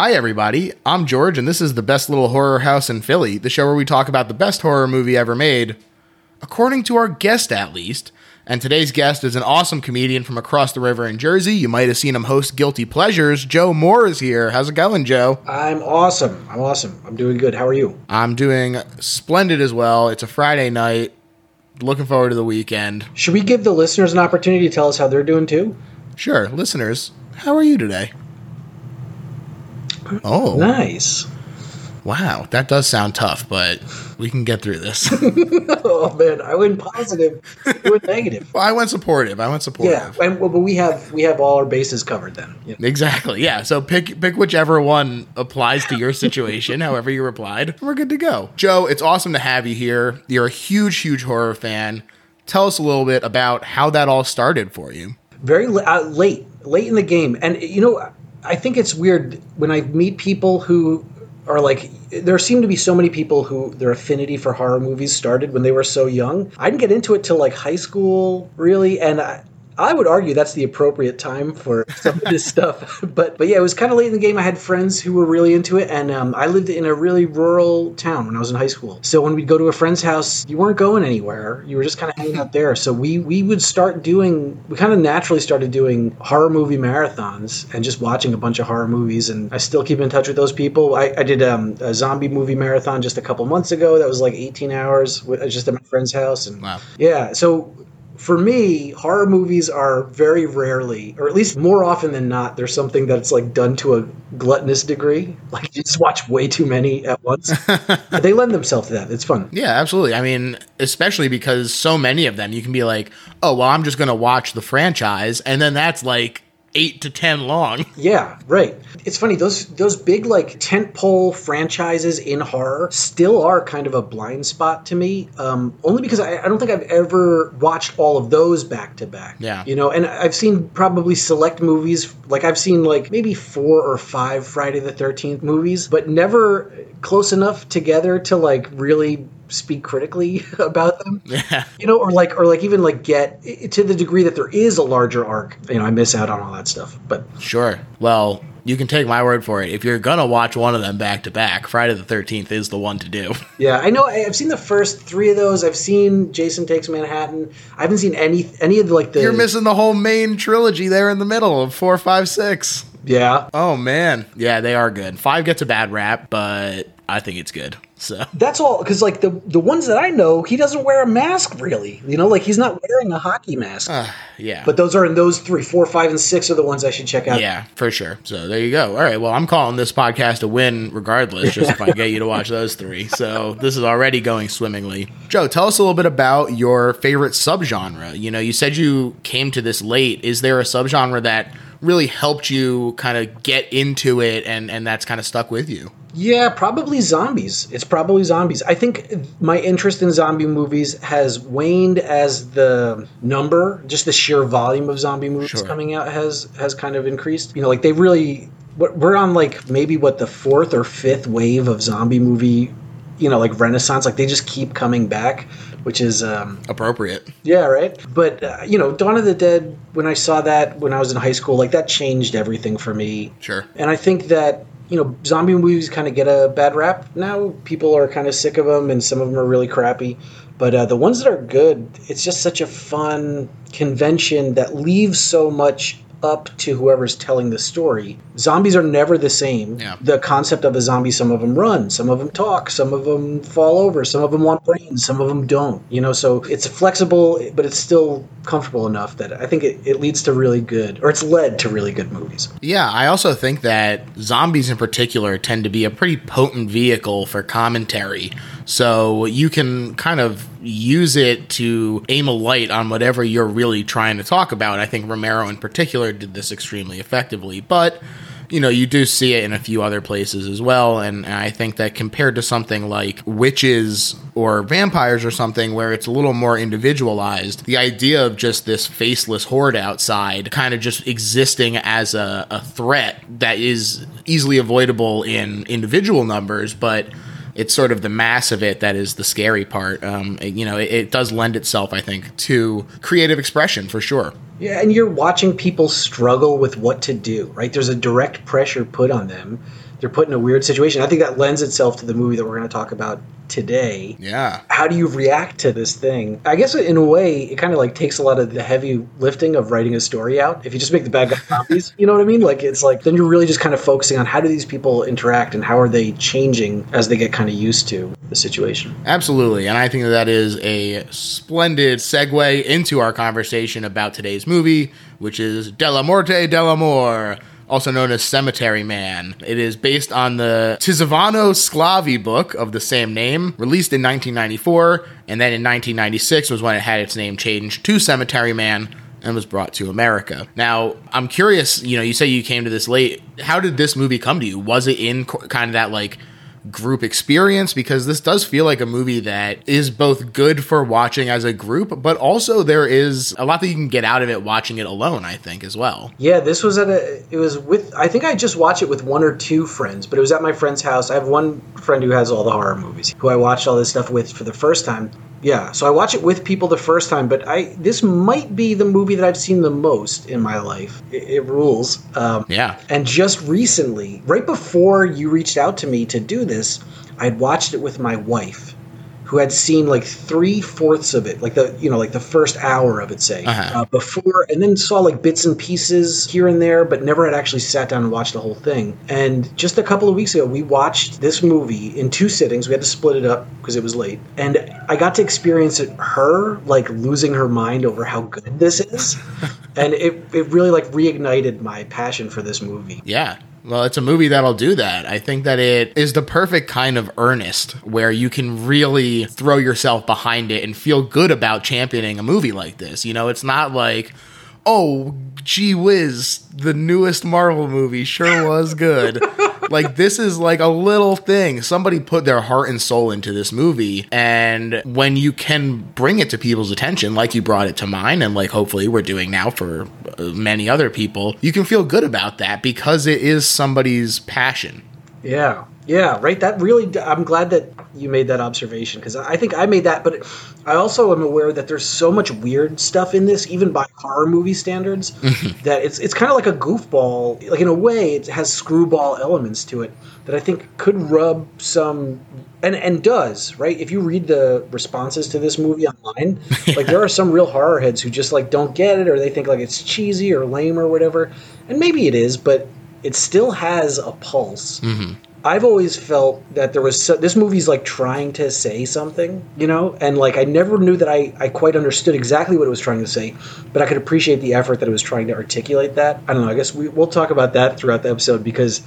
Hi, everybody. I'm George, and this is the best little horror house in Philly, the show where we talk about the best horror movie ever made, according to our guest, at least. And today's guest is an awesome comedian from across the river in Jersey. You might have seen him host Guilty Pleasures. Joe Moore is here. How's it going, Joe? I'm awesome. I'm awesome. I'm doing good. How are you? I'm doing splendid as well. It's a Friday night. Looking forward to the weekend. Should we give the listeners an opportunity to tell us how they're doing too? Sure, listeners, how are you today? Oh, Nice. wow. That does sound tough, but we can get through this. oh man, I went positive. You went negative. well, I went supportive. I went supportive. Yeah, and, well, but we have we have all our bases covered then. Yeah. Exactly. Yeah. So pick pick whichever one applies to your situation, however you replied. We're good to go. Joe, it's awesome to have you here. You're a huge, huge horror fan. Tell us a little bit about how that all started for you. Very uh, late, late in the game, and you know, I think it's weird when I meet people who are like. There seem to be so many people who their affinity for horror movies started when they were so young. I didn't get into it till like high school, really, and I, I would argue that's the appropriate time for some of this stuff. But but yeah, it was kind of late in the game. I had friends who were really into it, and um, I lived in a really rural town when I was in high school. So when we'd go to a friend's house, you weren't going anywhere. You were just kind of hanging out there. So we we would start doing. We kind of naturally started doing horror movie marathons and just watching a bunch of horror movies. And I still keep in touch with those people. I, I did um, a zombie movie marathon just a couple months ago. That was like 18 hours, with, just at my friend's house. And Wow. yeah, so for me, horror movies are very rarely, or at least more often than not, there's something that's like done to a gluttonous degree. Like you just watch way too many at once. They lend themselves to that. It's fun. Yeah, absolutely. I mean, especially because so many of them, you can be like, oh, well, I'm just going to watch the franchise. And then that's like eight to 10 long. Yeah, right. It's funny those those big like tentpole franchises in horror still are kind of a blind spot to me. Um, only because I, I don't think I've ever watched all of those back to back. Yeah. you know, and I've seen probably select movies. Like I've seen like maybe four or five Friday the Thirteenth movies, but never close enough together to like really speak critically about them Yeah. you know or like or like even like get to the degree that there is a larger arc you know i miss out on all that stuff but Sure. Well, you can take my word for it. If you're to watch one of them back to back, Friday the 13th is the one to do. Yeah, I know. I've seen the first three of those. I've seen Jason Takes Manhattan. I haven't seen any any of the, like the. You're missing the whole main trilogy there in the middle of four, five, six. Yeah, Oh, man. Yeah, they are good. Five gets a bad rap, but I think it's good. So. that's all. Because like the the ones that I know, he doesn't wear a mask really. You know, like he's not wearing a hockey mask. Ah, yeah. but those are in those three, four, five, and six are the ones I should check out. Yeah, for sure. So there you go. All right. Well, I'm calling this podcast a win regardless, just if I get you to watch those three. So this is already going swimmingly. Joe, tell us a little bit about your favorite subgenre. You know, you said you came to this late. Is there a subgenre that really helped you kind of get into it and, and that's kind of stuck with you? Yeah, probably zombies. It's probably zombies. I think my interest in zombie movies has waned as the number, just the sheer volume of zombie movies Sure. coming out has has kind of increased. You know, like they really we're on like maybe what the fourth or fifth wave of zombie movie, you know, like renaissance. Like they just keep coming back, which is um Appropriate. yeah, right. But uh, you know, Dawn of the Dead. When I saw that when I was in high school, like that changed everything for me. Sure. And I think that you know zombie movies kind of get a bad rap now. People are kind of sick of them, and some of them are really crappy. But uh, the ones that are good, it's just such a fun convention that leaves so much up to whoever's telling the story. Zombies are never the same. Yeah. The concept of a zombie, some of them run, some of them talk, some of them fall over, some of them want brains, some of them don't. You know, so it's flexible, but it's still comfortable enough that I think it, it leads to really good, or it's led to really good movies. Yeah, I also think that zombies in particular tend to be a pretty potent vehicle for commentary. So you can kind of use it to aim a light on whatever you're really trying to talk about. I think Romero in particular did this extremely effectively, but you know, you do see it in a few other places as well. And I think that compared to something like witches or vampires or something where it's a little more individualized, the idea of just this faceless horde outside kind of just existing as a, a threat that is easily avoidable in individual numbers, but it's sort of the mass of it that is the scary part. Um, it- you know, it, it does lend itself, I think, to creative expression for sure. Yeah, and you're watching people struggle with what to do, right? There's a direct pressure put on them they're put in a weird situation. I think that lends itself to the movie that we're going to talk about today. Yeah. How do you react to this thing? I guess in a way, it kind of like takes a lot of the heavy lifting of writing a story out. If you just make the bad guy zombies, you know what I mean? Like it's like then you're really just kind of focusing on how do these people interact and how are they changing as they get kind of used to the situation. Absolutely. And I think that, that is a splendid segue into our conversation about today's movie, which is Dellamorte Dellamore also known as Cemetery Man. It is based on the Tiziano Sclavi book of the same name, released in 1994, and then in 1996 was when it had its name changed to Cemetery Man and was brought to America. Now, I'm curious, you know, you say you came to this late. How did this movie come to you? Was it in kind of that like group experience because this does feel like a movie that is both good for watching as a group, but also there is a lot that you can get out of it watching it alone, I think, as well. Yeah, this was at a, it was with, I think I just watched it with one or two friends, but it was at my friend's house. I have one friend who has all the horror movies, who I watched all this stuff with for the first time. Yeah, so I watch it with people the first time, but I this might be the movie that I've seen the most in my life. It, it rules. Um, yeah. And just recently, right before you reached out to me to do this, I'd watched it with my wife, who had seen like three fourths of it, like the you know like the first hour of it, say Uh-huh. uh, before, and then saw like bits and pieces here and there, but never had actually sat down and watched the whole thing. And just a couple of weeks ago, we watched this movie in two sittings. We had to split it up because it was late, and I got to experience it. Her like losing her mind over how good this is, and it it really like reignited my passion for this movie. Yeah. Well, it's a movie that'll do that. I think that it is the perfect kind of earnest where you can really throw yourself behind it and feel good about championing a movie like this. You know, it's not like, oh, gee whiz, the newest Marvel movie sure was good. like, this is like a little thing. Somebody put their heart and soul into this movie. And when you can bring it to people's attention, like you brought it to mine, and like hopefully we're doing now for uh, many other people, you can feel good about that because it is somebody's passion. Yeah, yeah, right. That really, I'm glad that you made that observation because I think I made that, but I also am aware that there's so much weird stuff in this, even by horror movie standards, mm-hmm. that it's it's kind of like a goofball. Like in a way, it has screwball elements to it that I think could rub some. And, and does right if you read the responses to this movie online like there are some real horror heads who just like don't get it or they think like it's cheesy or lame or whatever and maybe it is but it still has a pulse mm-hmm. I've always felt that there was so, this movie's like trying to say something, you know, and like I never knew that I, I quite understood exactly what it was trying to say, but I could appreciate the effort that it was trying to articulate that. I don't know. I guess we, we'll talk about that throughout the episode because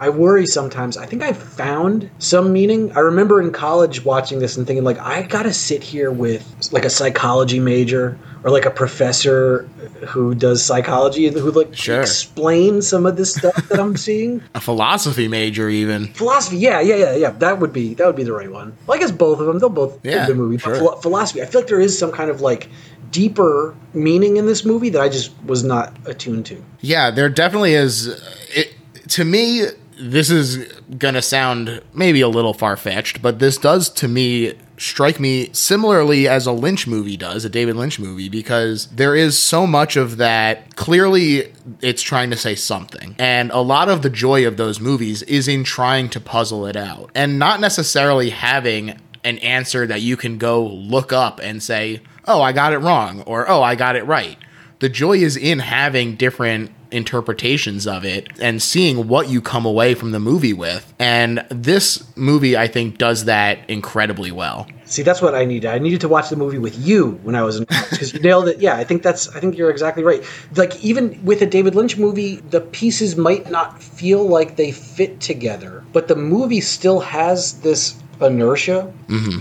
I worry sometimes. I think I found some meaning. I remember in college watching this and thinking like I got to sit here with like a psychology major or like a professor who does psychology and who like Sure. explain some of this stuff that I'm seeing A philosophy major, even. philosophy yeah yeah yeah yeah that would be that would be the right one well i guess both of them they'll both Yeah, good movie sure. philosophy i feel like there is some kind of like deeper meaning in this movie that i just was not attuned to Yeah, there definitely is. It, to me, this is going to sound maybe a little far fetched, but this does to me strike me similarly as a Lynch movie does, a David Lynch movie, because there is so much of that. Clearly, it's trying to say something. And a lot of the joy of those movies is in trying to puzzle it out and not necessarily having an answer that you can go look up and say, oh, I got it wrong, or oh, I got it right the joy is in having different interpretations of it and seeing what you come away from the movie with. And this movie, I think, does that incredibly well. see that's what i needed i needed to watch the movie with you when i was in because you nailed it yeah i think that's i think you're exactly right like even with a david lynch movie the pieces might not feel like they fit together but the movie still has this inertia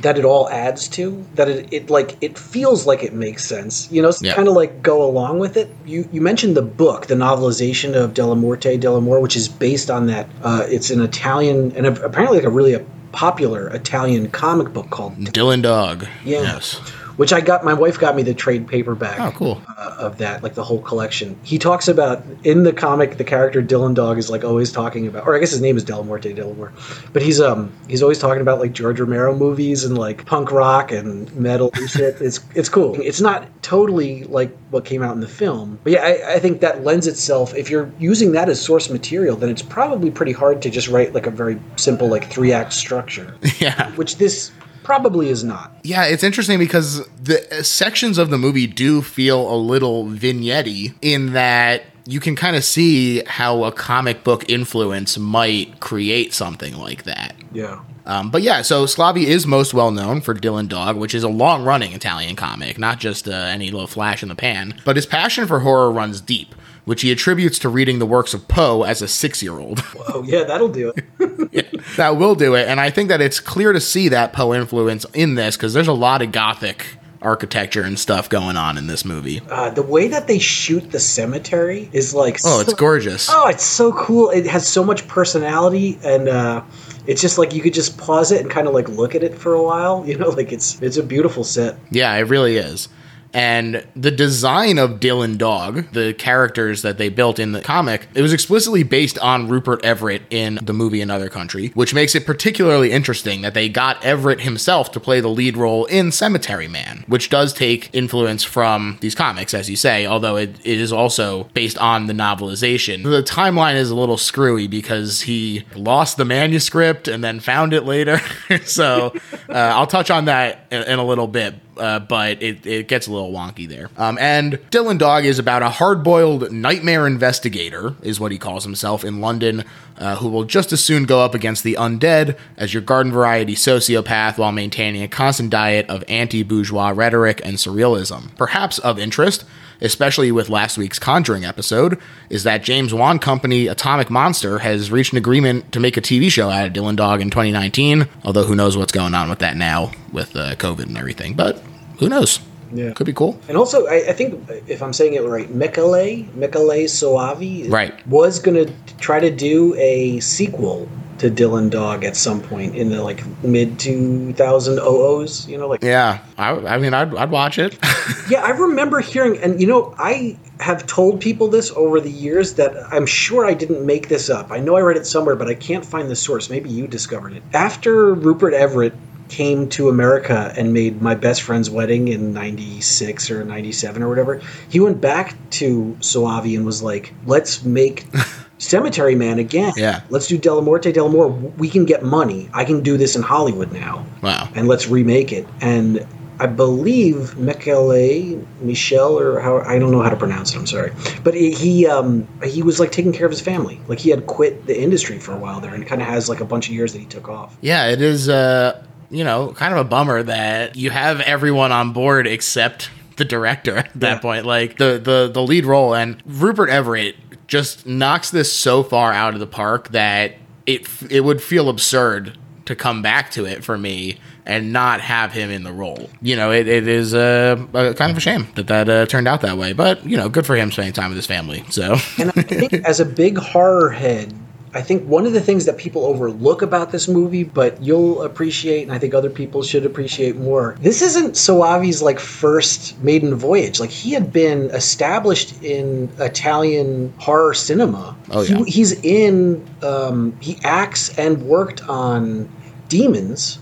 that it all adds to that it, it like it feels like it makes sense you know Yeah. kind of like go along with it you you mentioned the book the novelization of dellamorte dellamore which is based on that uh, it's an italian and apparently like a really a popular italian comic book called Dylan Dog. yeah. Yes. Which I got. My wife got me the trade paperback. Oh, cool. Uh, of that, like the whole collection. He talks about in the comic, the character Dylan Dog is like always talking about, or I guess his name is Dellamorte Dellamore, but he's um he's always talking about like George Romero movies and like punk rock and metal and shit. It's it's cool. It's not totally like what came out in the film, but yeah, I, I think that lends itself. If you're using that as source material, then it's probably pretty hard to just write like a very simple like three act structure, Yeah. which this probably is not. Yeah, it's interesting because the sections of the movie do feel a little vignette in that you can kind of see how a comic book influence might create something like that. Yeah. Um, but yeah, so Sclavi is most well known for Dylan Dog, which is a long running Italian comic, not just uh, any little flash in the pan. But his passion for horror runs deep, which he attributes to reading the works of Poe as a six year old. Oh yeah, that'll do it. that will do it. And I think that it's clear to see that Poe influence in this because there's a lot of Gothic architecture and stuff going on in this movie. Uh, the way that they shoot the cemetery is like Oh, it's gorgeous. Oh, it's so cool. It has so much personality and uh it's just like you could just pause it and kind of like look at it for a while, you know, like it's it's a beautiful set. Yeah, it really is. And the design of Dylan Dog, the characters that they built in the comic, it was explicitly based on Rupert Everett in the movie Another Country, which makes it particularly interesting that they got Everett himself to play the lead role in Cemetery Man, which does take influence from these comics, as you say, although it, it is also based on the novelization. The timeline is a little screwy because he lost the manuscript and then found it later. so uh, I'll touch on that in, in a little bit uh, but it, it gets a little wonky there. Um, and Dylan Dog is about a hard boiled nightmare investigator, is what he calls himself, in London, uh, who will just as soon go up against the undead as your garden variety sociopath while maintaining a constant diet of anti bourgeois rhetoric and surrealism. Perhaps of interest, especially with last week's Conjuring episode, is that James Wan Company Atomic Monster has reached an agreement to make a TV show out of Dylan Dog in 2019. Although who knows what's going on with that now with uh, COVID and everything. But who knows? Yeah. Could be cool. And also, I, I think if I'm saying it right, Michele Michele Soavi Right. was going to try to do a sequel to Dylan Dog at some point in the like mid 2000 OOs, you know, like Yeah, I, I mean, I'd, I'd watch it. Yeah, I remember hearing, and you know, I have told people this over the years that I'm sure I didn't make this up. I know I read it somewhere, but I can't find the source. Maybe you discovered it. After Rupert Everett came to America and made My Best Friend's Wedding in 96 or 97 or whatever, he went back to Soavi and was like, let's make. Cemetery Man again. Yeah. Let's do Dellamorte Dellamore. We can get money. I can do this in Hollywood now wow. and let's remake it. And I believe Michele, Michelle, or how I don't know how to pronounce it. I'm sorry, but he he, um, he was like taking care of his family. Like he had quit the industry for a while there, and kind of has like a bunch of years that he took off. Yeah, it is, uh, you know, kind of a bummer that you have everyone on board except the director at that Yeah. point, like the, the, the lead role. And Rupert Everett just knocks this so far out of the park that it, it would feel absurd to come back to it for me and not have him in the role. You know, it, it is uh, a kind of a shame that that uh, turned out that way, but you know, good for him spending time with his family. So And I think as a big horror head, I think one of the things that people overlook about this movie, but you'll appreciate, and I think other people should appreciate more. This isn't Soavi's like first maiden voyage. Like he had been established in Italian horror cinema. Oh, He- yeah. he's in. Um, he acts and worked on Demons,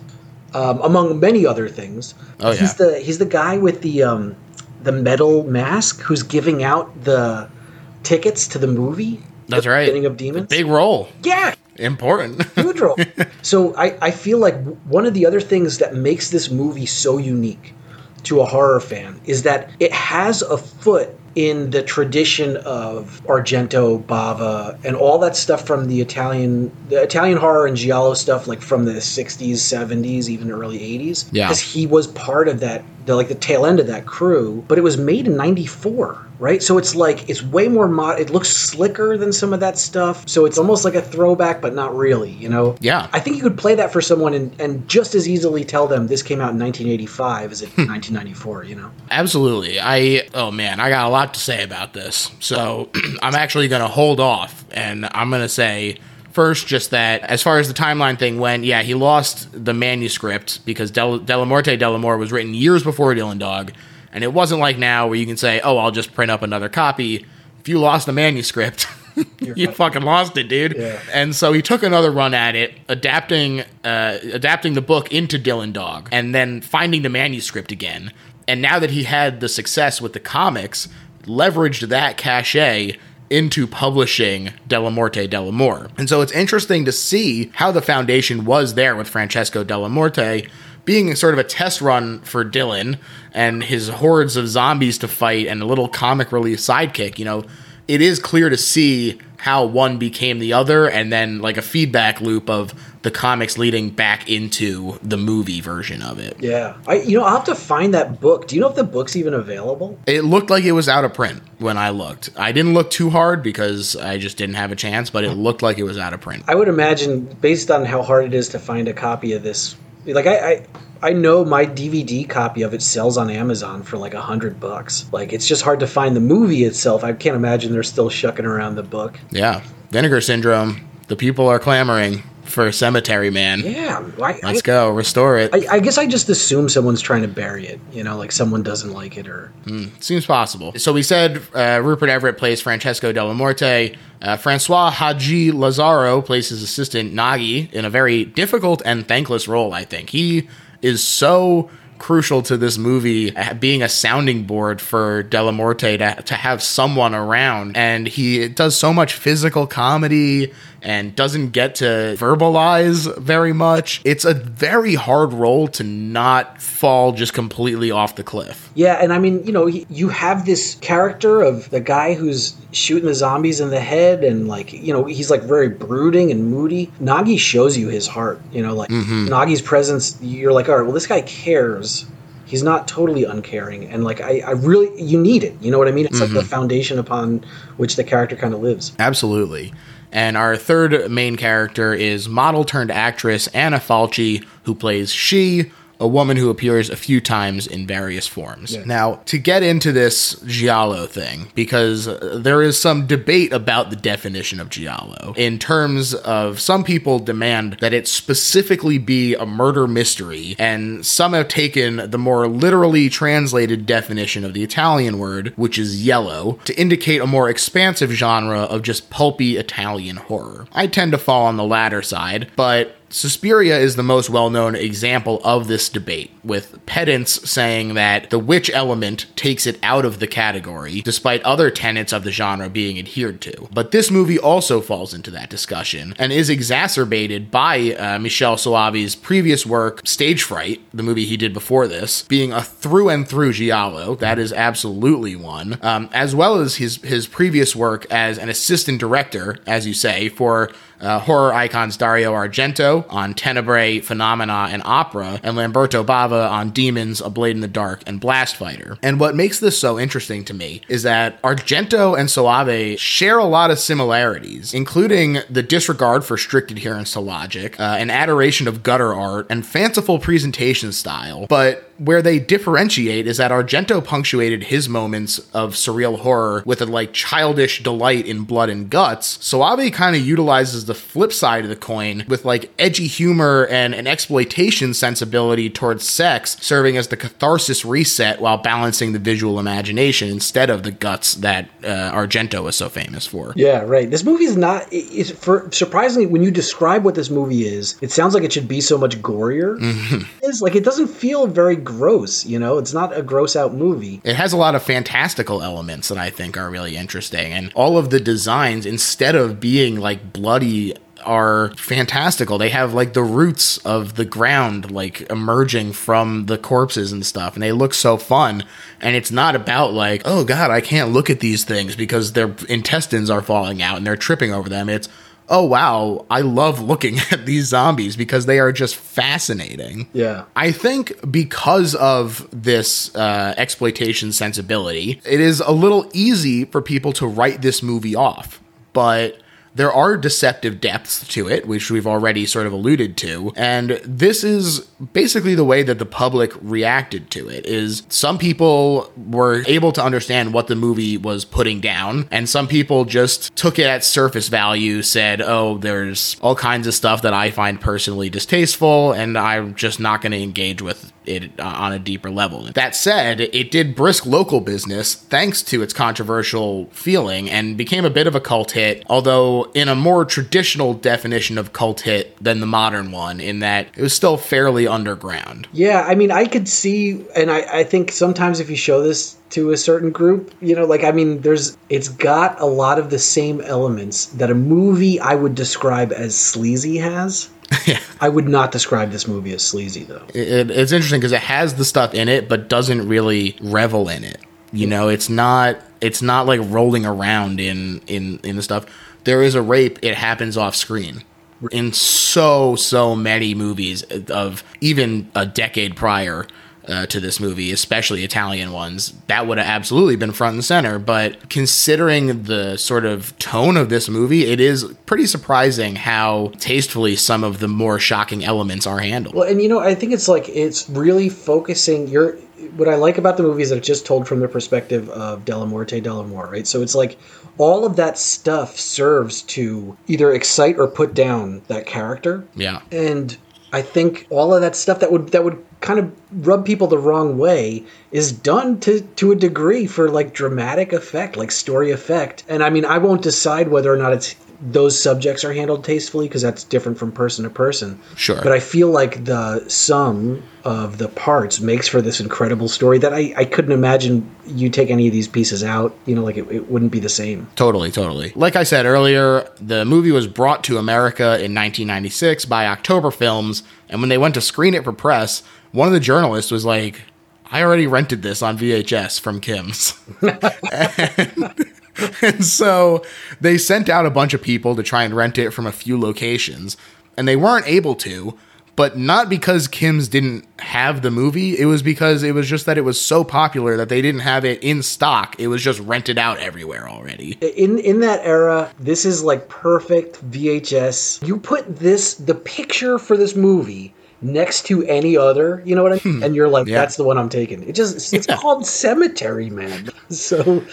um, among many other things. Oh, yeah. He's the he's the guy with the um, the metal mask who's giving out the tickets to the movie. That's the right. Beginning of Demons. big role, yeah, important. huge role. so I, I feel like one of the other things that makes this movie so unique to a horror fan is that it has a foot in the tradition of Argento, Bava, and all that stuff from the Italian, the Italian horror and giallo stuff, like from the '60s, '70s, even early '80s. Yeah. because he was part of that, the, like the tail end of that crew. But it was made in '94, right? So it's like it's way more mod. It looks slicker than some of that stuff. So it's almost like a throwback, but not really. You know? Yeah. I think you could play that for someone and, and just as easily tell them this came out in 1985 as it 1994. Hmm. You know? Absolutely. I oh man, I got a lot to say about this. So I'm actually going to hold off and I'm going to say First, just that as far as the timeline thing went, yeah, he lost the manuscript because Del- Dellamorte Dellamore was written years before Dylan Dog, and it wasn't like now where you can say, "Oh, I'll just print up another copy." If you lost the manuscript, you fucking lost it, dude. Yeah. And so he took another run at it, adapting uh, adapting the book into Dylan Dog, and then finding the manuscript again. And now that he had the success with the comics, leveraged that cachet into publishing Della Morte Dellamorte Dellamore. And so it's interesting to see how the foundation was there with Francesco Dellamorte being sort of a test run for Dylan and his hordes of zombies to fight and a little comic relief sidekick, you know, it is clear to see how one became the other and then like a feedback loop of the comics leading back into the movie version of it. Yeah, I you know I'll have to find that book. Do you know if the book's even available? It looked like it was out of print when I looked. I didn't look too hard because I just didn't have a chance, but it looked like it was out of print. I would imagine, based on how hard it is to find a copy of this, like I, I, I know my DVD copy of it sells on Amazon for like a hundred bucks. Like it's just hard to find the movie itself. I can't imagine they're still shucking around the book. Yeah. Vinegar Syndrome. The people are clamoring for a Cemetery Man. Yeah, I, Let's I, go. Restore it. I, I guess I just assume someone's trying to bury it. You know, like someone doesn't like it or. Seems possible. So we said uh, Rupert Everett plays Francesco Dellamorte. Uh, Francois Hadji-Lazaro plays his assistant Gnaghi in a very difficult and thankless role, I think. He is so crucial to this movie uh, being a sounding board for Dellamorte to, to have someone around. And he does so much physical comedy and doesn't get to verbalize very much. It's a very hard role to not fall just completely off the cliff. Yeah, and I mean, you know, he, you have this character of the guy who's shooting the zombies in the head, and like, you know, he's like very brooding and moody. Gnaghi shows you his heart. You know, like mm-hmm. Gnaghi's presence. You're like, all right, well, this guy cares. He's not totally uncaring, and like, I, I really, you need it. You know what I mean? It's like the mm-hmm. foundation upon which the character kind of lives. Absolutely. And our third main character is model turned actress Anna Falchi, who plays She, a woman who appears a few times in various forms. Now, to get into this Giallo thing, because uh, there is some debate about the definition of Giallo, in terms of some people demand that it specifically be a murder mystery, and some have taken the more literally translated definition of the Italian word, which is yellow, to indicate a more expansive genre of just pulpy Italian horror. I tend to fall on the latter side, but Suspiria is the most well known example of this debate, with pedants saying that the witch element takes it out of the category, despite other tenets of the genre being adhered to. But this movie also falls into that discussion and is exacerbated by uh, Michel Soavi's previous work, Stage Fright, the movie he did before this, being a through and through giallo. That is absolutely one, um, as well as his his previous work as an assistant director, as you say, for uh, horror icons Dario Argento on Tenebrae, Phenomena, and Opera, and Lamberto Bava on Demons, A Blade in the Dark, and Blast Fighter. And what makes this so interesting to me is that Argento and Soavi share a lot of similarities, including the disregard for strict adherence to logic, uh, an adoration of gutter art, and fanciful presentation style. But where they differentiate is that Argento punctuated his moments of surreal horror with a like childish delight in blood and guts. Soavi kind of utilizes the flip side of the coin with like edgy humor and an exploitation sensibility towards sex, serving as the catharsis reset while balancing the visual imagination instead of the guts that uh, Argento is so famous for. Yeah, right. This movie is not. It's for surprisingly when you describe what this movie is, it sounds like it should be so much gorier. It's like it doesn't feel very gross. You know, it's not a gross out movie. It has a lot of fantastical elements that I think are really interesting. And all of the designs, instead of being like bloody, are fantastical. They have like the roots of the ground like emerging from the corpses and stuff. And they look so fun. And it's not about like, oh God, I can't look at these things because their intestines are falling out and they're tripping over them. It's, oh wow, I love looking at these zombies because they are just fascinating. Yeah. I think because of this uh, exploitation sensibility, it is a little easy for people to write this movie off. But there are deceptive depths to it, which we've already sort of alluded to. And this is basically the way that the public reacted to it is some people were able to understand what the movie was putting down and some people just took it at surface value said oh there's all kinds of stuff that i find personally distasteful and i'm just not going to engage with it uh, on a deeper level. That said, it did brisk local business thanks to its controversial feeling and became a bit of a cult hit, although in a more traditional definition of cult hit than the modern one, in that it was still fairly underground. Yeah, I mean, I could see, and I, I think sometimes if you show this to a certain group, you know, like, I mean, there's, it's got a lot of the same elements that a movie I would describe as sleazy has. Yeah. I would not describe this movie as sleazy, though. It, it's interesting because it has the stuff in it, but doesn't really revel in it. You know, it's not it's not like rolling around in in in the stuff. There is a rape. It happens off screen in so so many movies of even a decade prior uh, to this movie, especially Italian ones, that would have absolutely been front and center. But considering the sort of tone of this movie, it is pretty surprising how tastefully some of the more shocking elements are handled. Well, and you know, I think it's like it's really focusing your what I like about the movie is that it's just told from the perspective of Dellamorte Dellamore, right? So it's like all of that stuff serves to either excite or put down that character. Yeah. And I think all of that stuff that would that would kind of rub people the wrong way is done to to a degree for like dramatic effect, like story effect. And I mean, I won't decide whether or not it's those subjects are handled tastefully because that's different from person to person. Sure. But I feel like the sum of the parts makes for this incredible story that I, I couldn't imagine you take any of these pieces out, you know, like it, it wouldn't be the same. Totally, totally. Like I said earlier, the movie was brought to America in 1996 by October Films, and when they went to screen it for press, one of the journalists was like, I already rented this on VHS from Kim's. and, and so they sent out a bunch of people to try and rent it from a few locations, and they weren't able to but not because Kim's didn't have the movie. It was because it was just that it was so popular that they didn't have it in stock. It was just rented out everywhere already. In in that era, this is like perfect VHS. You put this the picture for this movie next to any other, you know what I mean? Hmm. And you're like, yeah. that's the one I'm taking. It just it's yeah. called Cemetery Man. So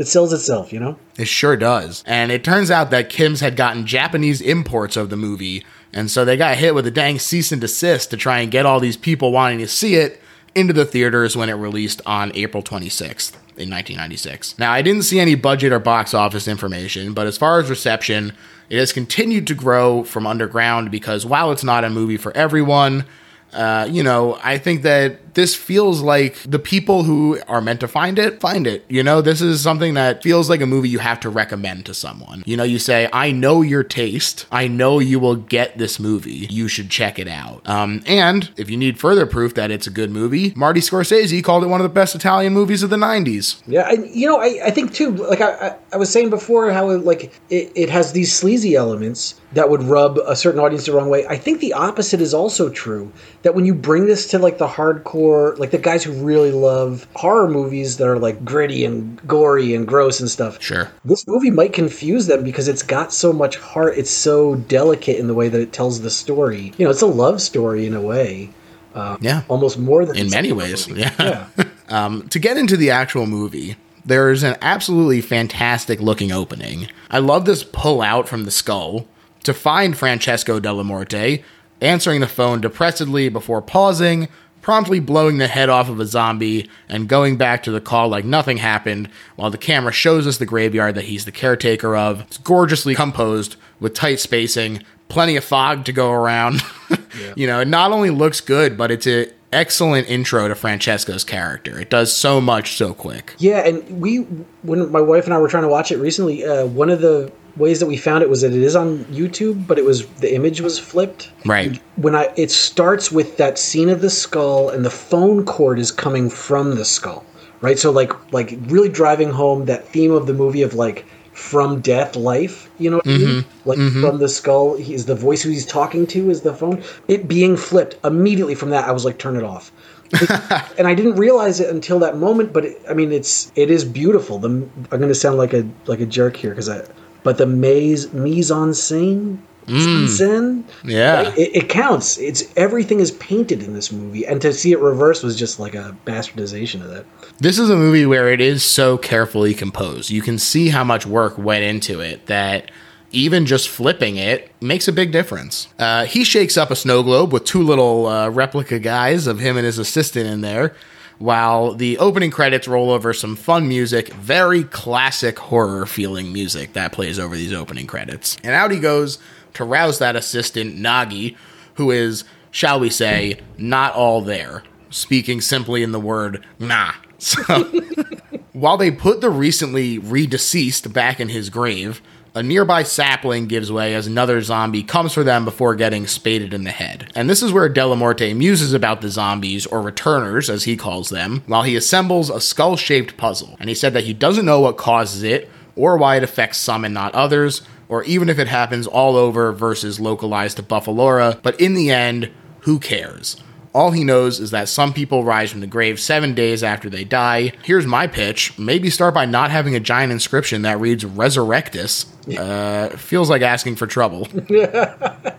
it sells itself, you know? It sure does. And it turns out that Kim's had gotten Japanese imports of the movie and so they got hit with a dang cease and desist to try and get all these people wanting to see it into the theaters when it released on April 26th in 1996. Now, I didn't see any budget or box office information, but as far as reception, it has continued to grow from underground because while it's not a movie for everyone, uh, you know, I think that this feels like the people who are meant to find it find it. You know, this is something that feels like a movie you have to recommend to someone. You know, you say, I know your taste. I know you will get this movie. You should check it out. Um, and if you need further proof that it's a good movie, Marty Scorsese called it one of the best Italian movies of the 90s. Yeah, you know, I, I think too, like I, I, I was saying before, how it, like it, it has these sleazy elements that would rub a certain audience the wrong way. I think the opposite is also true. That when you bring this to like the hardcore, like the guys who really love horror movies that are like gritty and gory and gross and stuff. Sure. This movie might confuse them because it's got so much heart. It's so delicate in the way that it tells the story. You know, it's a love story in a way. Uh, yeah. Almost more than in many ways. Movie. Yeah. yeah. um, to get into the actual movie, there's an absolutely fantastic looking opening. I love this pull out from the skull to find Francesco Dellamorte, answering the phone depressedly before pausing, promptly blowing the head off of a zombie, and going back to the call like nothing happened, while the camera shows us the graveyard that he's the caretaker of. It's gorgeously composed with tight spacing, plenty of fog to go around. yeah. You know, it not only looks good, but it's a excellent intro to Francesco's character. It does so much so quick. Yeah, and we when my wife and I were trying to watch it recently, uh, one of the ways that we found it was that it is on YouTube, but it was the image was flipped. Right. When I it starts with that scene of the skull and the phone cord is coming from the skull. Right? So like like really driving home that theme of the movie of like from death life you know what mm-hmm. I mean? like mm-hmm. from the skull he's the voice who he's talking to is the phone it being flipped immediately from that i was like turn it off and I didn't realize it until that moment. But it, I mean, it's it is beautiful. The, I'm going to sound like a like a jerk here because I but the maze mise en scene. scene, Yeah. like, it, it counts. It's everything is painted in this movie, and to see it reversed was just like a bastardization of that. This is a movie where it is so carefully composed. You can see how much work went into it that even just flipping it makes a big difference. Uh, he shakes up a snow globe with two little uh, replica guys of him and his assistant in there, while the opening credits roll over some fun music, very classic horror feeling music that plays over these opening credits. And out he goes to rouse that assistant, Gnaghi, who is, shall we say, not all there, speaking simply in the word nah. So. While they put the recently redeceased back in his grave, a nearby sapling gives way as another zombie comes for them before getting spaded in the head. And this is where Dellamorte muses about the zombies, or returners as he calls them, while he assembles a skull shaped puzzle. And he said that he doesn't know what causes it, or why it affects some and not others, or even if it happens all over versus localized to Buffalora, but in the end, who cares? All he knows is that some people rise from the grave seven days after they die. Here's my pitch. Maybe start by not having a giant inscription that reads Resurrectus. Uh, feels like asking for trouble.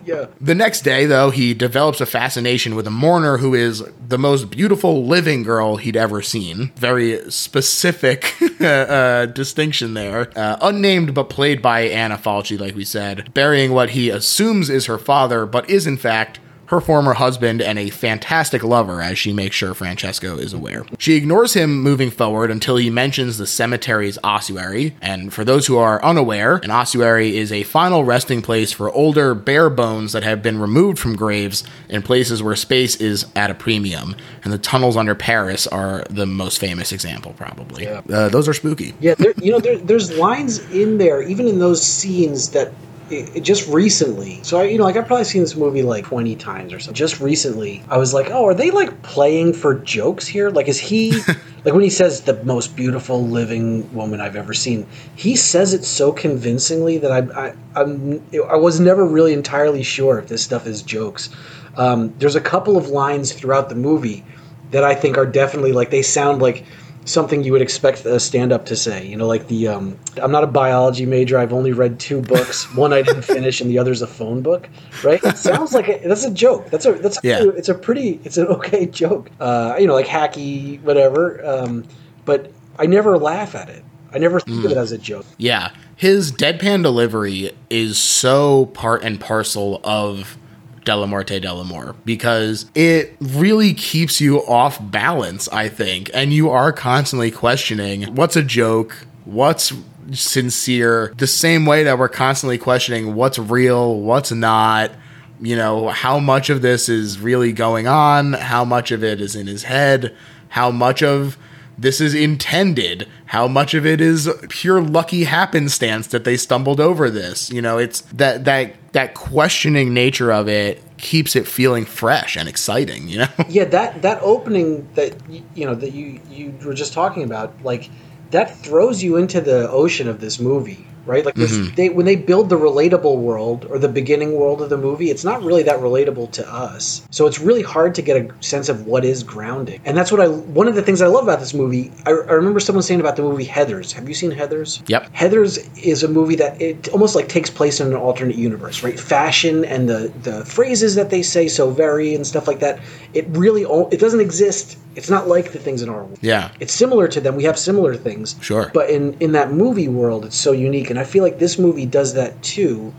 Yeah, The next day, though, he develops a fascination with a mourner who is the most beautiful living girl he'd ever seen. Very specific uh, distinction there. Uh, unnamed but played by Anna Falchi, like we said, burying what he assumes is her father, but is in fact her former husband and a fantastic lover, as she makes sure Francesco is aware. She ignores him moving forward until he mentions the cemetery's ossuary. And for those who are unaware, an ossuary is a final resting place for older, bare bones that have been removed from graves in places where space is at a premium. And the tunnels under Paris are the most famous example, probably. Uh, those are spooky. yeah. There, you know, there, there's lines in there, even in those scenes that. It, it just recently, so I, you know, like I've probably seen this movie like twenty times or something. Just recently, I was like, "Oh, are they like playing for jokes here? Like, is he like when he says the most beautiful living woman I've ever seen? He says it so convincingly that I, I, I'm, I was never really entirely sure if this stuff is jokes. Um, there's a couple of lines throughout the movie that I think are definitely like they sound like something you would expect a stand-up to say. You know, like the um, I'm not a biology major. I've only read two books. One I didn't finish, and the other's a phone book. Right? It sounds like a, that's a joke. That's a that's Yeah. a, it's a pretty it's an okay joke. Uh, you know, like hacky whatever. Um, but I never laugh at it. I never think of it as a joke. Yeah, his deadpan delivery is so part and parcel of Dellamorte Dellamore because it really keeps you off balance, I think. And you are constantly questioning what's a joke, what's sincere, the same way that we're constantly questioning what's real, what's not. You know, how much of this is really going on, how much of it is in his head, how much of this is intended. How much of it is pure lucky happenstance that they stumbled over this? You know it's that that that questioning nature of it keeps it feeling fresh and exciting you know? Yeah that that opening that you know that you you were just talking about like that throws you into the ocean of this movie right like this, mm-hmm. they when they build the relatable world or the beginning world of the movie it's not really that relatable to us so it's really hard to get a sense of what is grounding and that's what i one of the things i love about this movie i, I remember someone saying about the movie heathers have you seen heathers Yep. Heather's is a movie that it almost like takes place in an alternate universe, right? Fashion and the the phrases that they say so vary and stuff like that. It really it doesn't exist. It's not like the things in our world. yeah It's similar to them. We have similar things. Sure. But in in that movie world, it's so unique, and I feel like this movie does that too.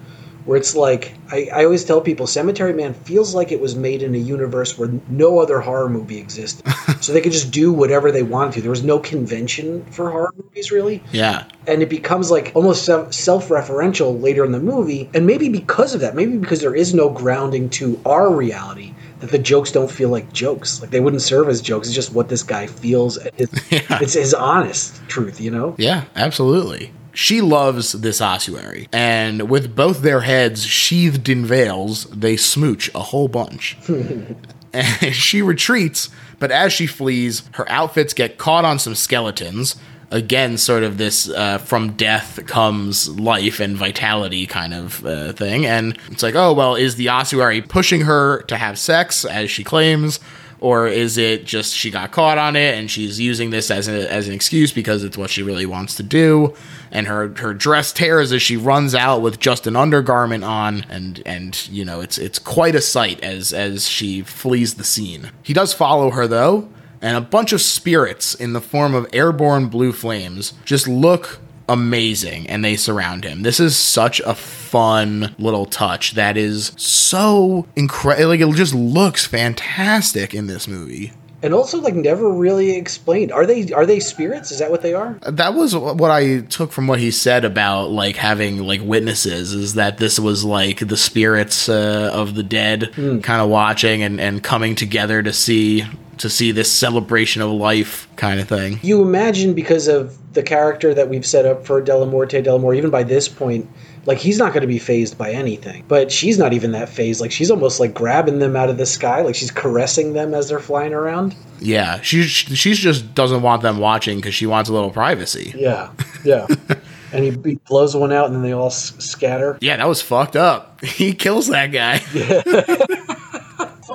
Where it's like I, I always tell people, Cemetery Man feels like it was made in a universe where no other horror movie existed, so they could just do whatever they wanted to. There was no convention for horror movies, really yeah and it becomes like almost self referential later in the movie. And maybe because of that, maybe because there is no grounding to our reality, that the jokes don't feel like jokes. Like they wouldn't serve as jokes. It's just what this guy feels. It's, it's his honest truth, you know? yeah absolutely she loves this ossuary and with both their heads sheathed in veils they smooch a whole bunch and she retreats, but as she flees, her outfits get caught on some skeletons. Again, sort of this uh, from death comes life and vitality kind of uh, thing. And it's like, oh, well, is the ossuary pushing her to have sex, as she claims? Or is it just she got caught on it and she's using this as, a, as an excuse because it's what she really wants to do? And her her dress tears as she runs out with just an undergarment on and and you know it's it's quite a sight as as she flees the scene. He does follow her though and a bunch of spirits in the form of airborne blue flames just look amazing and they surround him. This is such a fun little touch that is so incredible. Like it just looks fantastic in this movie. And also like never really explained. Are they are they spirits? Is that what they are? That was what I took from what he said about like having like witnesses is that this was like the spirits uh, of the dead kind of watching and and coming together to see to see this celebration of life kind of thing. You imagine because of the character that we've set up for Dellamorte Dellamore, even by this point, like he's not going to be phased by anything. But she's not even that phased. Like she's almost like grabbing them out of the sky, like she's caressing them as they're flying around. Yeah, she she's just doesn't want them watching because she wants a little privacy. Yeah, yeah. and he, he blows one out, and then they all s- scatter. Yeah, that was fucked up. He kills that guy.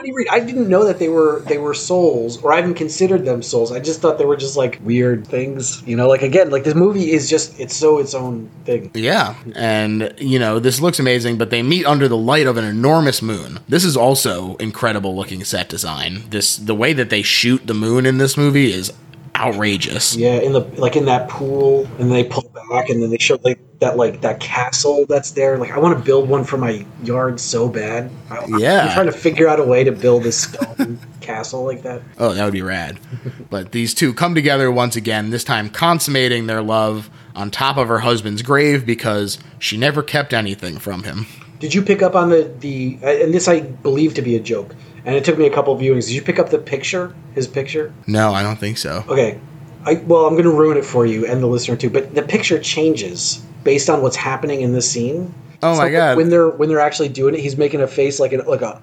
Funny read. I didn't know that they were they were souls, or I even considered them souls. I just thought they were just like weird things. You know, like again, like this movie is just it's so its own thing. Yeah, and you know this looks amazing, but they meet under the light of an enormous moon. This is also incredible looking set design. This the way that they shoot the moon in this movie is outrageous. Yeah, in the like in that pool, and they pull back, and then they show like that like that castle that's there. Like I want to build one for my yard so bad. I, Yeah. I'm trying to figure out a way to build a stone castle like that. Oh, that would be rad. but these two come together once again, this time consummating their love on top of her husband's grave because she never kept anything from him. Did you pick up on the the and this I believe to be a joke, and it took me a couple viewings. Did you pick up the picture, his picture? No, I don't think so. Okay, I well I'm going to ruin it for you and the listener too. But the picture changes based on what's happening in the scene. Oh my So God. When they're when they're actually doing it, he's making a face like an like a.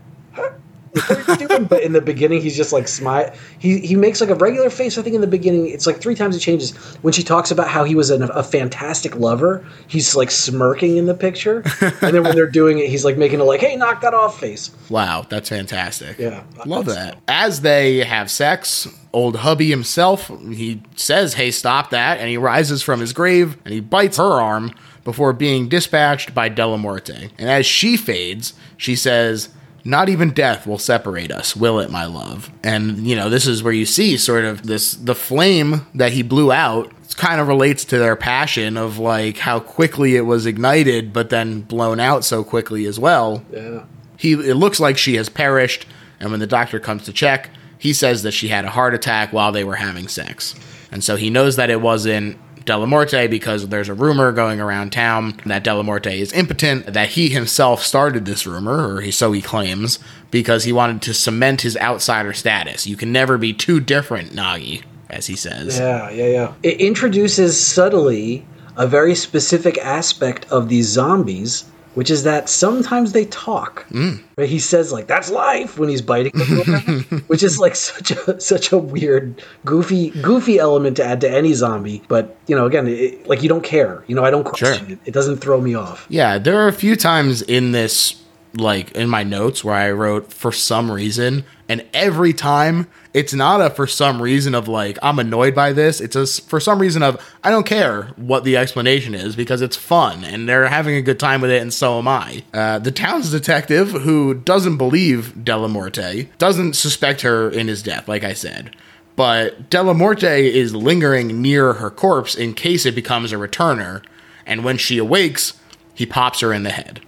What are you doing? but in the beginning, he's just like smile. He he makes like a regular face. I think in the beginning, it's like three times it changes. When she talks about how he was an, a fantastic lover, he's like smirking in the picture, and then when they're doing it, he's like making a like, "Hey, knock that off" face. Wow, that's fantastic. Yeah. Love that. As they have sex, old hubby himself, he says, Hey, stop that. And he rises from his grave and he bites her arm before being dispatched by Dellamorte. And as she fades, she says, not even death will separate us, will it, my love? And, you know, this is where you see sort of this the flame that he blew out kind of relates to their passion of like how quickly it was ignited, but then blown out so quickly as well Yeah. he it looks like she has perished and when the doctor comes to check he says that she had a heart attack while they were having sex and so he knows that it wasn't Dellamorte because there's a rumor going around town that Dellamorte is impotent that he himself started this rumor or he so he claims because he wanted to cement his outsider status you can never be too different Gnaghi as he says Yeah, yeah, yeah. It introduces subtly a very specific aspect of these zombies, which is that sometimes they talk. Mm. Right? He says like "That's life" when he's biting which is like such a such a weird, goofy, goofy element to add to any zombie. But you know, again, it, like you don't care. You know, I don't question Sure. it. It doesn't throw me off. Yeah, there are a few times in this, like in my notes, where I wrote for some reason, and every time it's not a for some reason of like I'm annoyed by this. It's a for some reason of I don't care what the explanation is because it's fun and they're having a good time with it, and so am I. Uh, the town's detective who doesn't believe Dellamorte doesn't suspect her in his death, like I said. But Dellamorte is lingering near her corpse in case it becomes a returner, and when she awakes, he pops her in the head.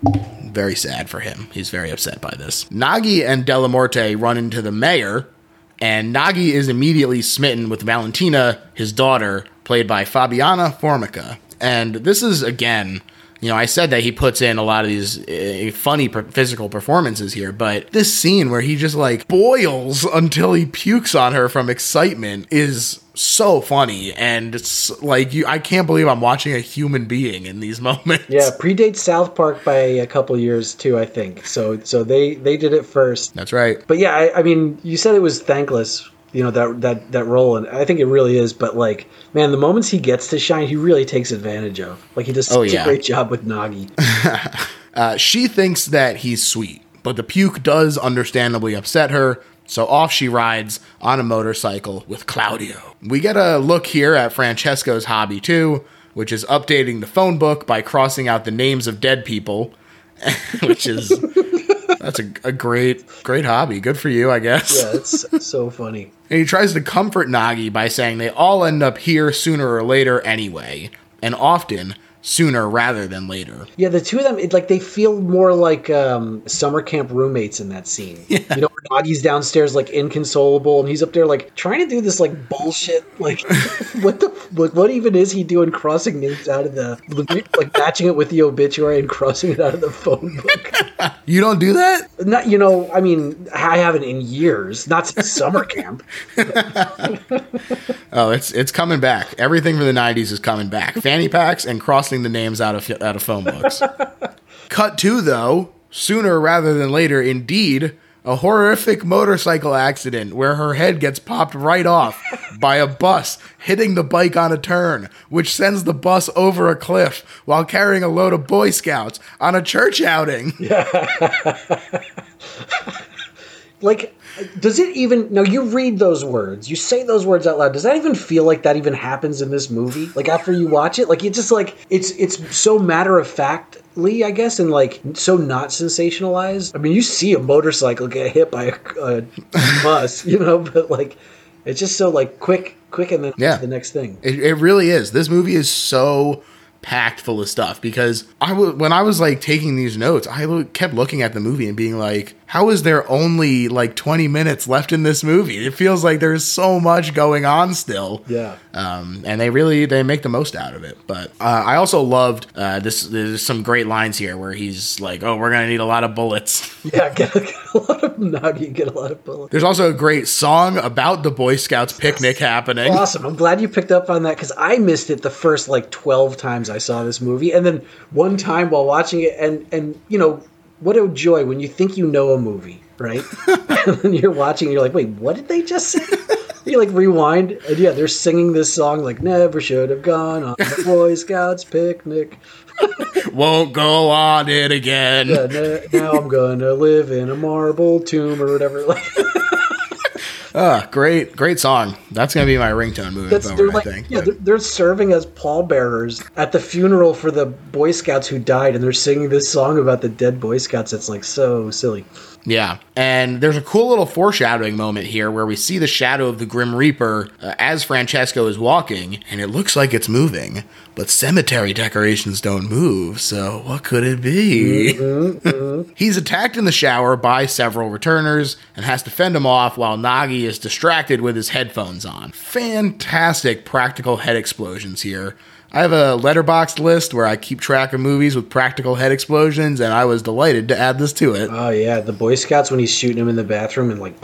Very sad for him. He's very upset by this. Gnaghi and Dellamorte run into the mayor, and Gnaghi is immediately smitten with Valentina, his daughter, played by Fabiana Formica. And this is, again, you know, I said that he puts in a lot of these uh, funny per- physical performances here, but this scene where he just like boils until he pukes on her from excitement is so funny. And it's like, you, I can't believe I'm watching a human being in these moments. Yeah, predates South Park by a couple years too, I think. So so they they did it first. That's right. But yeah, I, I mean, you said it was thankless, you know that that that role, and I think it really is. But like, man, the moments he gets to shine, he really takes advantage of. Like he does such Oh, yeah. a great job with Gnaghi. Uh, she thinks that he's sweet, but the puke does understandably upset her, So off she rides on a motorcycle with Claudio. We get a look here at Francesco's hobby too, which is updating the phone book by crossing out the names of dead people, which is that's a, a great great hobby. Good for you, I guess. Yeah, it's so funny. And he tries to comfort Gnaghi by saying they all end up here sooner or later anyway, and often sooner rather than later. Yeah, the two of them, it, like they feel more like um, summer camp roommates in that scene. Yeah. You know, Gnaghi's downstairs like inconsolable, and he's up there like trying to do this like bullshit. Like, what the like, what even is he doing? Crossing names out of the like matching it with the obituary and crossing it out of the phone book. you don't do that? Not you know. I mean, I haven't in years. Not since summer camp. oh, it's it's coming back. Everything from the '90s is coming back. Fanny packs and crossing the names out of out of phone books. Cut to though, sooner rather than later, indeed, a horrific motorcycle accident where her head gets popped right off by a bus hitting the bike on a turn, which sends the bus over a cliff while carrying a load of Boy Scouts on a church outing. Yeah. like does it even now you read those words you say those words out loud does that even feel like that even happens in this movie? Like after you watch it? Like it's just like it's it's so matter of factly i guess and like so not sensationalized. I mean you see a motorcycle get hit by a, a bus you know but like it's just so like quick quick and then yeah. the next thing. It, it really is. This movie is so packed full of stuff because I w- when I was like taking these notes, I kept looking at the movie and being like, how is there only like 20 minutes left in this movie? It feels like there's so much going on still. Yeah. Um, and they really they make the most out of it. But uh, I also loved uh, this. There's some great lines here where he's like, "Oh, we're gonna need a lot of bullets." Yeah, get, get a lot of nugget, get a lot of bullets. There's also a great song about the Boy Scouts picnic happening. Awesome. I'm glad you picked up on that because I missed it the first like 12 times I saw this movie, and then one time while watching it, and and you know what a joy when you think you know a movie, right? and then you're watching, and you're like, wait, what did they just say? you like rewind, and yeah, they're singing this song like "Never should have gone on the Boy Scouts picnic." Won't go on it again. Yeah, now I'm gonna live in a marble tomb or whatever. Ah, great, great song. That's gonna be my ringtone moving That's, forward. Like, I think. Yeah, they're, they're, serving as pallbearers at the funeral for the Boy Scouts who died, and they're singing this song about the dead Boy Scouts. It's like so silly. Yeah, and there's a cool little foreshadowing moment here where we see the shadow of the Grim Reaper uh, as Francesco is walking, and it looks like it's moving, but cemetery decorations don't move, so what could it be? Mm-hmm, mm-hmm. He's attacked in the shower by several returners and has to fend them off while Gnaghi is distracted with his headphones on. Fantastic practical head explosions here. I have a Letterboxd list where I keep track of movies with practical head explosions, and I was delighted to add this to it. Oh yeah, the Boy Scouts when he's shooting him in the bathroom and like,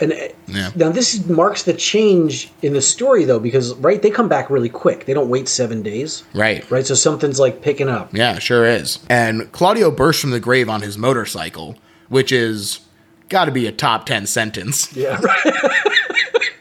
and uh, yeah. now this marks the change in the story though because right they come back really quick. They don't wait seven days. Right. Right. So something's like picking up. Yeah, sure is. And Claudio bursts from the grave on his motorcycle, which is got to be a top ten sentence. Yeah. Right.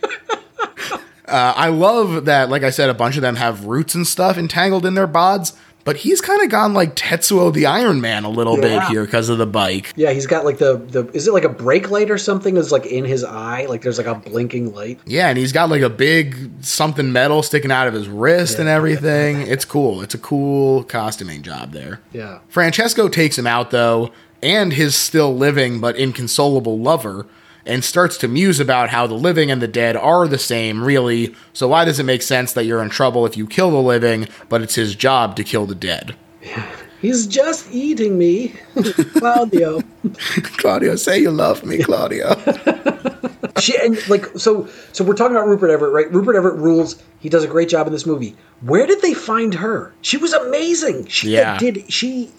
Uh, I love that, like I said, a bunch of them have roots and stuff entangled in their bods. But he's kind of gone like Tetsuo the Iron Man a little yeah. bit here because of the bike. Yeah, he's got like the the is it like a brake light or something is like in his eye? Like there's like a blinking light. Yeah, and he's got like a big something metal sticking out of his wrist yeah. and everything. it's cool. It's a cool costuming job there. Yeah. Francesco takes him out though, and his still living but inconsolable lover and starts to muse about how the living and the dead are the same, really. So why does it make sense that you're in trouble if you kill the living, but it's his job to kill the dead? He's just eating me, Claudio. Claudio, say you love me, Claudio. she and like so so we're talking about Rupert Everett, right? Rupert Everett rules. He does a great job in this movie. Where did they find her? She was amazing. She yeah. did she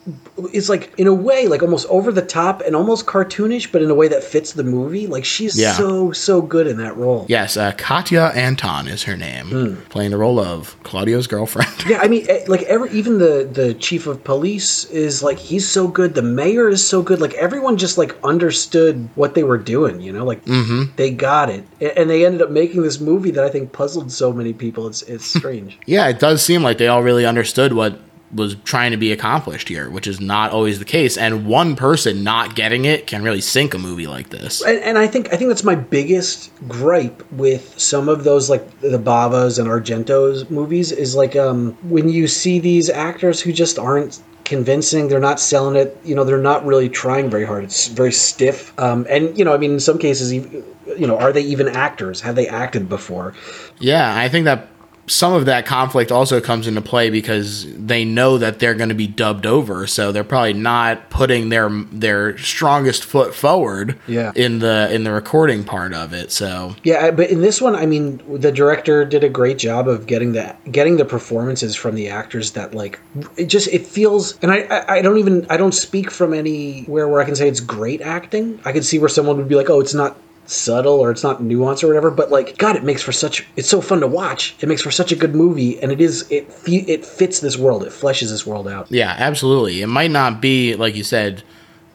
is like in a way like almost over the top and almost cartoonish, but in a way that fits the movie. Like she's yeah. so so good in that role. Yes, uh, Katja Anton is her name, mm. playing the role of Claudio's girlfriend. yeah, I mean, eh, like every even the the chief of police is like he's so good. The mayor is so good. Like everyone just like understood what they were doing. You know, like mm-hmm. They got it, and they ended up making this movie that I think puzzled so many people. It's it's strange. yeah, it does seem like they all really understood what was trying to be accomplished here, which is not always the case. And one person not getting it can really sink a movie like this. And, and I think I think that's my biggest gripe with some of those like the Bavas and Argentos movies is like um, when you see these actors who just aren't convincing. They're not selling it. You know they're not really trying very hard. It's very stiff. Um, and you know i mean in some cases you know are they even actors? Have they acted before? Yeah, I think that some of that conflict also comes into play because they know that they're going to be dubbed over, so they're probably not putting their their strongest foot forward Yeah. in the in the recording part of it. So Yeah, uh, but in this one, I mean, the director did a great job of getting the getting the performances from the actors that like it just it feels. And I I, I don't even I don't speak from anywhere where I can say it's great acting. I could see where someone would be like, oh, it's not subtle or it's not nuanced or whatever. But like, God, it makes for such it's so fun to watch. It makes for such a good movie, and it is it it fits this world. It fleshes this world out. Yeah, absolutely. It might not be, like you said,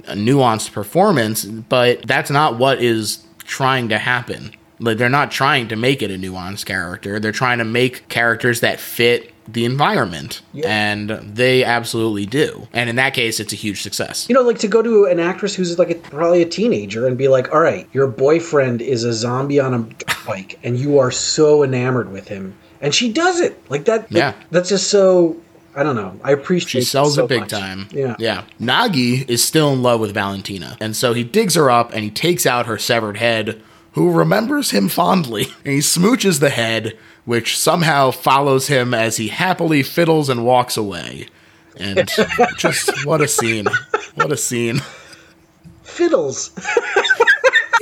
a nuanced performance, but that's not what is trying to happen. Like they're not trying to make it a nuanced character. They're trying to make characters that fit the environment. And they absolutely do. And in that case, it's a huge success. You know, like to go to an actress who's like a, probably a teenager and be like, "All right, your boyfriend is a zombie on a bike, and you are so enamored with him," and she does it like that. Yeah. that's just so. I don't know. I appreciate. She sells so it big much. time. Yeah. Yeah. Gnaghi is still in love with Valentina. And so he digs her up and he takes out her severed head, who remembers him fondly. And he smooches the head, which somehow follows him as he happily fiddles and walks away. And just what a scene. What a scene. Fiddles.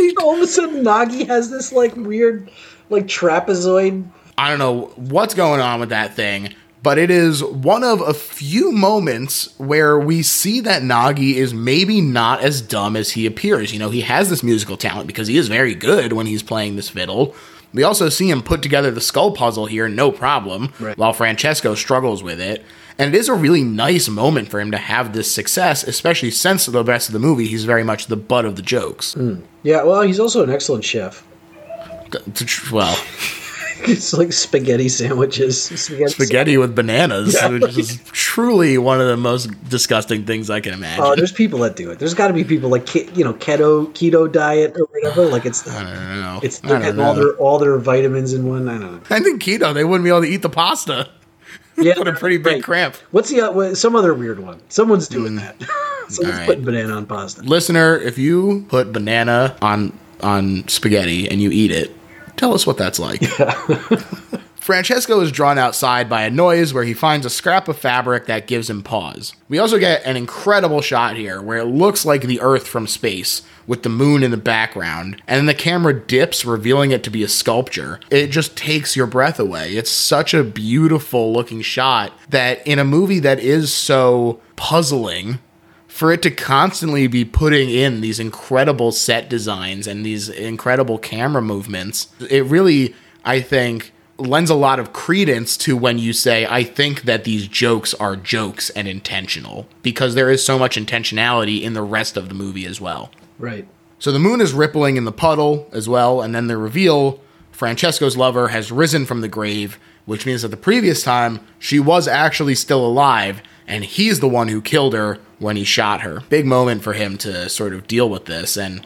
All of a sudden, Gnaghi has this like weird, like trapezoid. I don't know what's going on with that thing, but it is one of a few moments where we see that Gnaghi is maybe not as dumb as he appears. You know, he has this musical talent because he is very good when he's playing this fiddle. We also see him put together the skull puzzle here, no problem, Right. while Francesco struggles with it. And it is a really nice moment for him to have this success, especially since the rest of the movie he's very much the butt of the jokes. Hmm. Yeah, well, he's also an excellent chef. Well, It's like spaghetti sandwiches. Spaghetti. spaghetti with bananas, Yeah. which is truly one of the most disgusting things I can imagine. Oh, there's people that do it. There's got to be people like you know keto keto diet or whatever. Like it's I don't know. it's I they're don't getting all their all their vitamins in one. I don't know. I think keto, they wouldn't be able to eat the pasta. Yeah, What a pretty big right. cramp. What's the uh, some other weird one? Someone's doing that. Someone's Mm. Putting banana on pasta. Listener, if you put banana on on spaghetti and you eat it, tell us what that's like. Francesco is drawn outside by a noise where he finds a scrap of fabric that gives him pause. We also get an incredible shot here where it looks like the Earth from space with the moon in the background, and then the camera dips, revealing it to be a sculpture. It just takes your breath away. It's such a beautiful looking shot that in a movie that is so puzzling, for it to constantly be putting in these incredible set designs and these incredible camera movements, it really, I think, lends a lot of credence to when you say, I think that these jokes are jokes and intentional, because there is so much intentionality in the rest of the movie as well. Right. So the moon is rippling in the puddle as well, and then the reveal Francesco's lover has risen from the grave, which means that the previous time she was actually still alive, and he's the one who killed her when he shot her. Big moment for him to sort of deal with this, and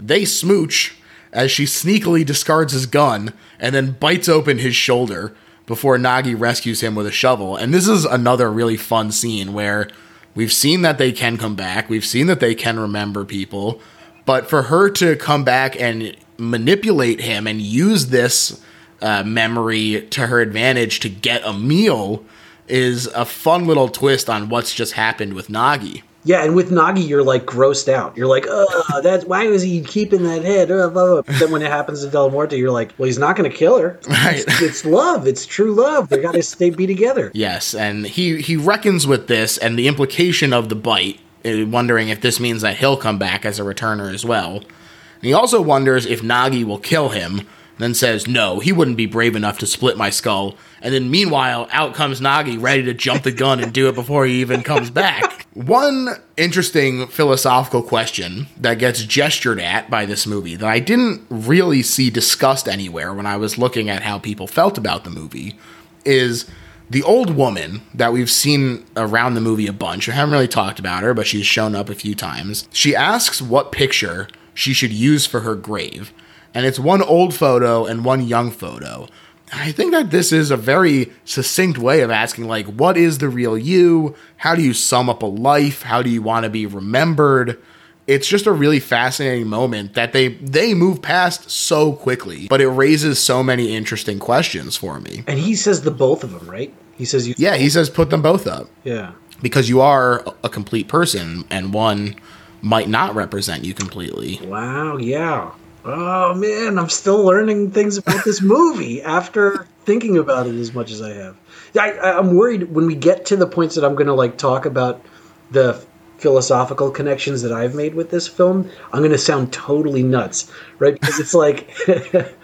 they smooch as she sneakily discards his gun and then bites open his shoulder before Gnaghi rescues him with a shovel. And this is another really fun scene where we've seen that they can come back, we've seen that they can remember people, but for her to come back and manipulate him and use this uh, memory to her advantage to get a meal is a fun little twist on what's just happened with Gnaghi. Yeah, and with Gnaghi, you're like grossed out. You're like, oh, that's why was he keeping that head? Uh, blah, blah. Then when it happens to Del Morte, you're like, well, he's not going to kill her. Right. It's, it's love. It's true love. They got to stay be together. Yes, and he he reckons with this and the implication of the bite, uh, wondering if this means that he'll come back as a returner as well. And he also wonders if Gnaghi will kill him. Then says no, he wouldn't be brave enough to split my skull. And then meanwhile, out comes Gnaghi, ready to jump the gun and do it before he even comes back. One interesting philosophical question that gets gestured at by this movie that I didn't really see discussed anywhere when I was looking at how people felt about the movie is the old woman that we've seen around the movie a bunch, I haven't really talked about her, but she's shown up a few times. She asks what picture she should use for her grave. And it's one old photo and one young photo. I think that this is a very succinct way of asking, like, what is the real you? How do you sum up a life? How do you want to be remembered? It's just a really fascinating moment that they they move past so quickly, but it raises so many interesting questions for me. And he says the both of them, right? He says you. Yeah, he says put them both up Yeah. because you are a complete person, and one might not represent you completely. Wow. Yeah. Oh man, I'm still learning things about this movie after thinking about it as much as I have. I, I'm worried when we get to the points that I'm going to like talk about the philosophical connections that I've made with this film. I'm going to sound totally nuts, right? Because it's like.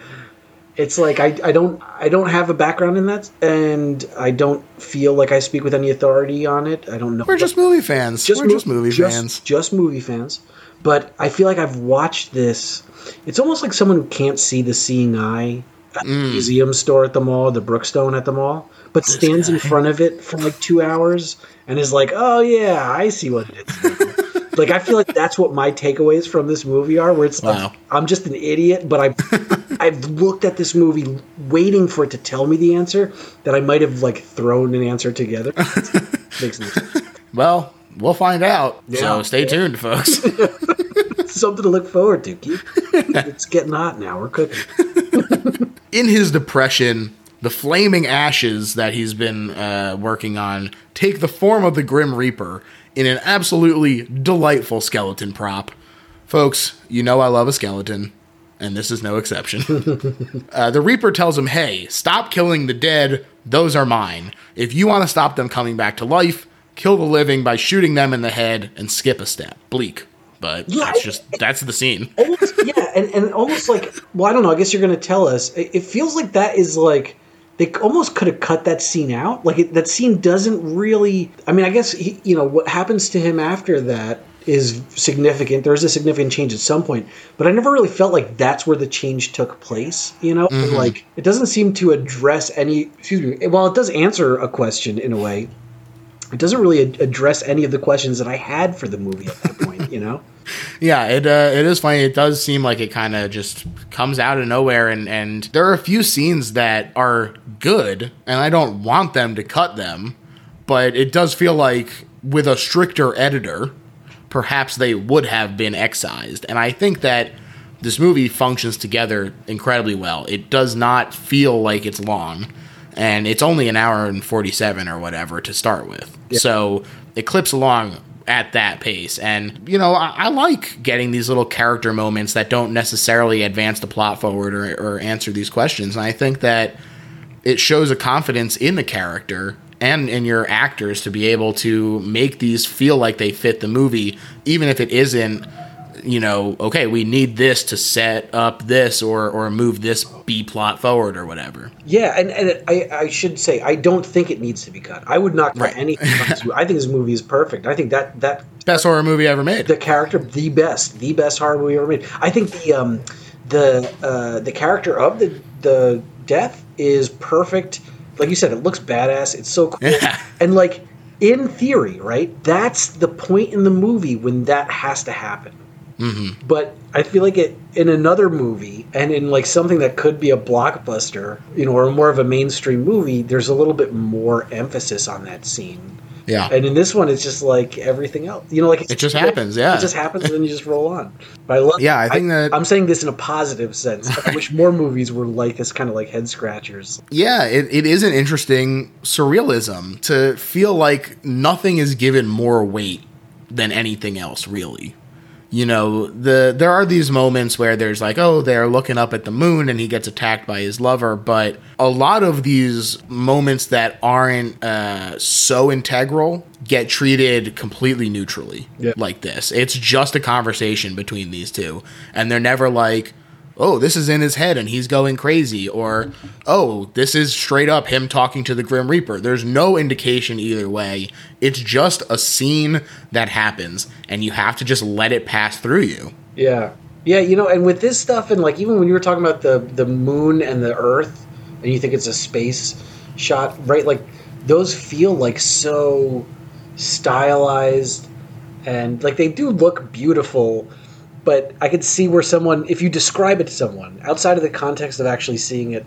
It's like I, I don't I don't have a background in that, and I don't feel like I speak with any authority on it. I don't know. We're just movie fans. We're mo- just movie just- fans. Just movie fans. But I feel like I've watched this. It's almost like someone who can't see the seeing eye at the Mm. museum store at the mall, the Brookstone at the mall, but stands in front of it for like two hours and is like, "Oh yeah, I see what it is." like I feel like that's what my takeaways from this movie are. Where it's Wow. like I'm just an idiot, but I I've looked at this movie waiting for it to tell me the answer that I might have like thrown an answer together. Makes no sense. Well, we'll find out. Yeah. So stay tuned, folks. something to look forward to. Keith. it's getting hot now. We're cooking. in his depression, the flaming ashes that he's been uh, working on take the form of the Grim Reaper in an absolutely delightful skeleton prop. Folks, you know I love a skeleton, and this is no exception. uh, the Reaper tells him, hey, stop killing the dead, those are mine. If you want to stop them coming back to life, kill the living by shooting them in the head and skip a step. Bleak. But Yeah, that's just, that's the scene. Almost, yeah, and, and almost like well, I don't know. I guess you're going to tell us. It, it feels like that is like they almost could have cut that scene out. Like it, that scene doesn't really. I mean, I guess he, you know what happens to him after that is significant. There's a significant change at some point, but I never really felt like that's where the change took place. You know, And, like it doesn't seem to address any. Excuse me. While it does answer a question in a way, it doesn't really ad- address any of the questions that I had for the movie at that point. You know. Yeah, it uh, it is funny. It does seem like it kind of just comes out of nowhere, and and there are a few scenes that are good, and I don't want them to cut them, but it does feel like with a stricter editor, perhaps they would have been excised, and I think that this movie functions together incredibly well. It does not feel like it's long, and it's only an hour and forty seven or whatever to start with, so it clips along at that pace. And, you know, I, I like getting these little character moments that don't necessarily advance the plot forward or, or answer these questions. And I think that it shows a confidence in the character and in your actors to be able to make these feel like they fit the movie, even if it isn't, you know, okay, we need this to set up this or, or move this B plot forward or whatever. Yeah, and, and I, I should say I don't think it needs to be cut. I would not cut Right. anything. from this movie. I think this movie is perfect. I think that that Best horror movie ever made. the character the best, the best horror movie ever made. I think the um the uh, the character of the the death is perfect. Like you said, it looks badass. It's so cool. Yeah. And like in theory, right? That's the point in the movie when that has to happen. Mm-hmm. But I feel like it in another movie and in like something that could be a blockbuster, you know, or more of a mainstream movie, there's a little bit more emphasis on that scene. Yeah. And in this one, it's just like everything else. You know, like it's It just happens, yeah. It just happens, and then you just roll on. But I love. Yeah, I think that- I'm saying this in a positive sense. I wish more movies were like this, kind of like head scratchers. yeah, it, it is an interesting surrealism to feel like nothing is given more weight than anything else, really. You know, the there are these moments where there's like, oh, they're looking up at the moon and he gets attacked by his lover, but a lot of these moments that aren't uh, so integral get treated completely neutrally, Yeah. like this. It's just a conversation between these two, and they're never like, oh, this is in his head and he's going crazy, or oh, this is straight up him talking to the Grim Reaper. There's no indication either way. It's just a scene that happens, and you have to just let it pass through you. Yeah, yeah. You know, and with this stuff, and like even when you were talking about the the moon and the Earth, and you think it's a space shot, right? Like those feel like so stylized and like they do look beautiful but i could see where someone if you describe it to someone outside of the context of actually seeing it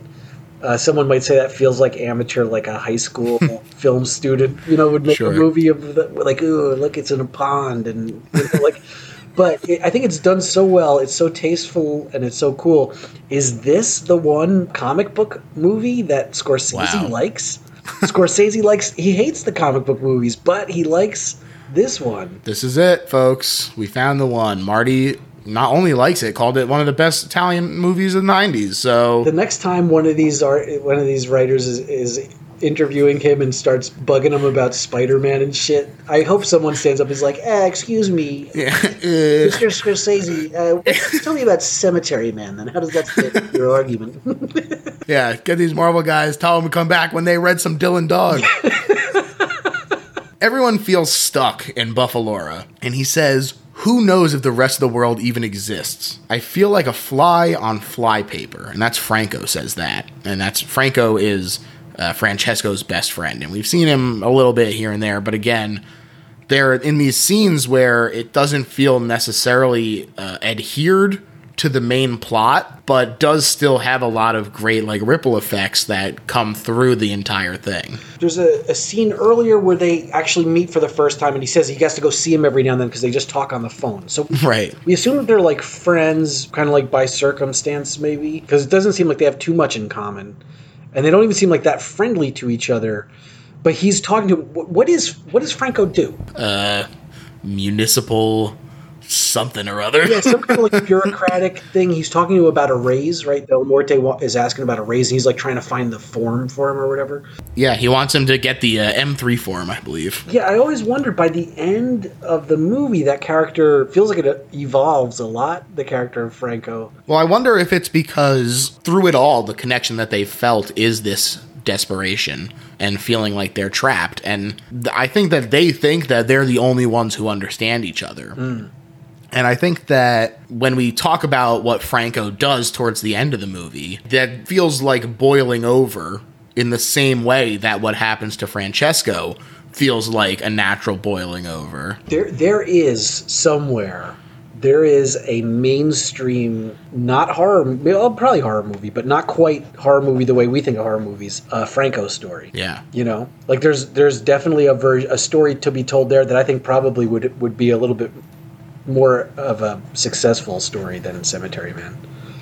uh, someone might say that feels like amateur like a high school film student you know would make Sure. a movie of the, like oh look it's in a pond and you know, like but it, i think it's done so well it's so tasteful and it's so cool is this the one comic book movie that scorsese Wow. likes scorsese likes he hates the comic book movies but he likes this one This is it, folks. We found the one. Marty not only likes it, called it one of the best Italian movies of the 90s. So the next time one of these art one of these writers is, is interviewing him and starts bugging him about spider-man and shit i hope someone stands up and is like eh, excuse me yeah, mr scorsese uh, tell me about cemetery man then how does that fit your argument yeah, get these Marvel guys, tell them to come back when they read some Dylan Dog. Everyone feels stuck in Buffalora, and he says, Who knows if the rest of the world even exists? I feel like a fly on fly paper. And that's Franco says that. And that's Franco is uh, Francesco's best friend. And we've seen him a little bit here and there, but again, they're in these scenes where it doesn't feel necessarily uh, adhered to the main plot, but does still have a lot of great like ripple effects that come through the entire thing. there's a, a scene earlier where they actually meet for the first time and he says he has to go see him every now and then because they just talk on the phone. So Right. we assume that they're like friends kind of like by circumstance maybe? Because it doesn't seem like they have too much in common. And they don't even seem like that friendly to each other. But he's talking to what what is what does franco do? Uh, Municipal something or other. yeah some kind of like bureaucratic thing he's talking to about a raise right del morte wa- is asking about a raise and he's like trying to find the form for him or whatever Yeah, he wants him to get the uh, M3 form, I believe. Yeah, I always wondered by the end of the movie that character feels like it evolves a lot. The character of Franco. Well, I wonder if it's because through it all, the connection that they felt is this desperation and feeling like they're trapped. And th- I think that they think that they're the only ones who understand each other. And I think that when we talk about what Franco does towards the end of the movie, that feels like boiling over in the same way that what happens to Francesco feels like a natural boiling over. There, there is somewhere. There is a mainstream, not horror, well, probably horror movie, but not quite horror movie the way we think of horror movies. Uh, Franco story. Yeah. You know, like there's there's definitely a ver- a story to be told there that I think probably would would be a little bit more of a successful story than Cemetery Man.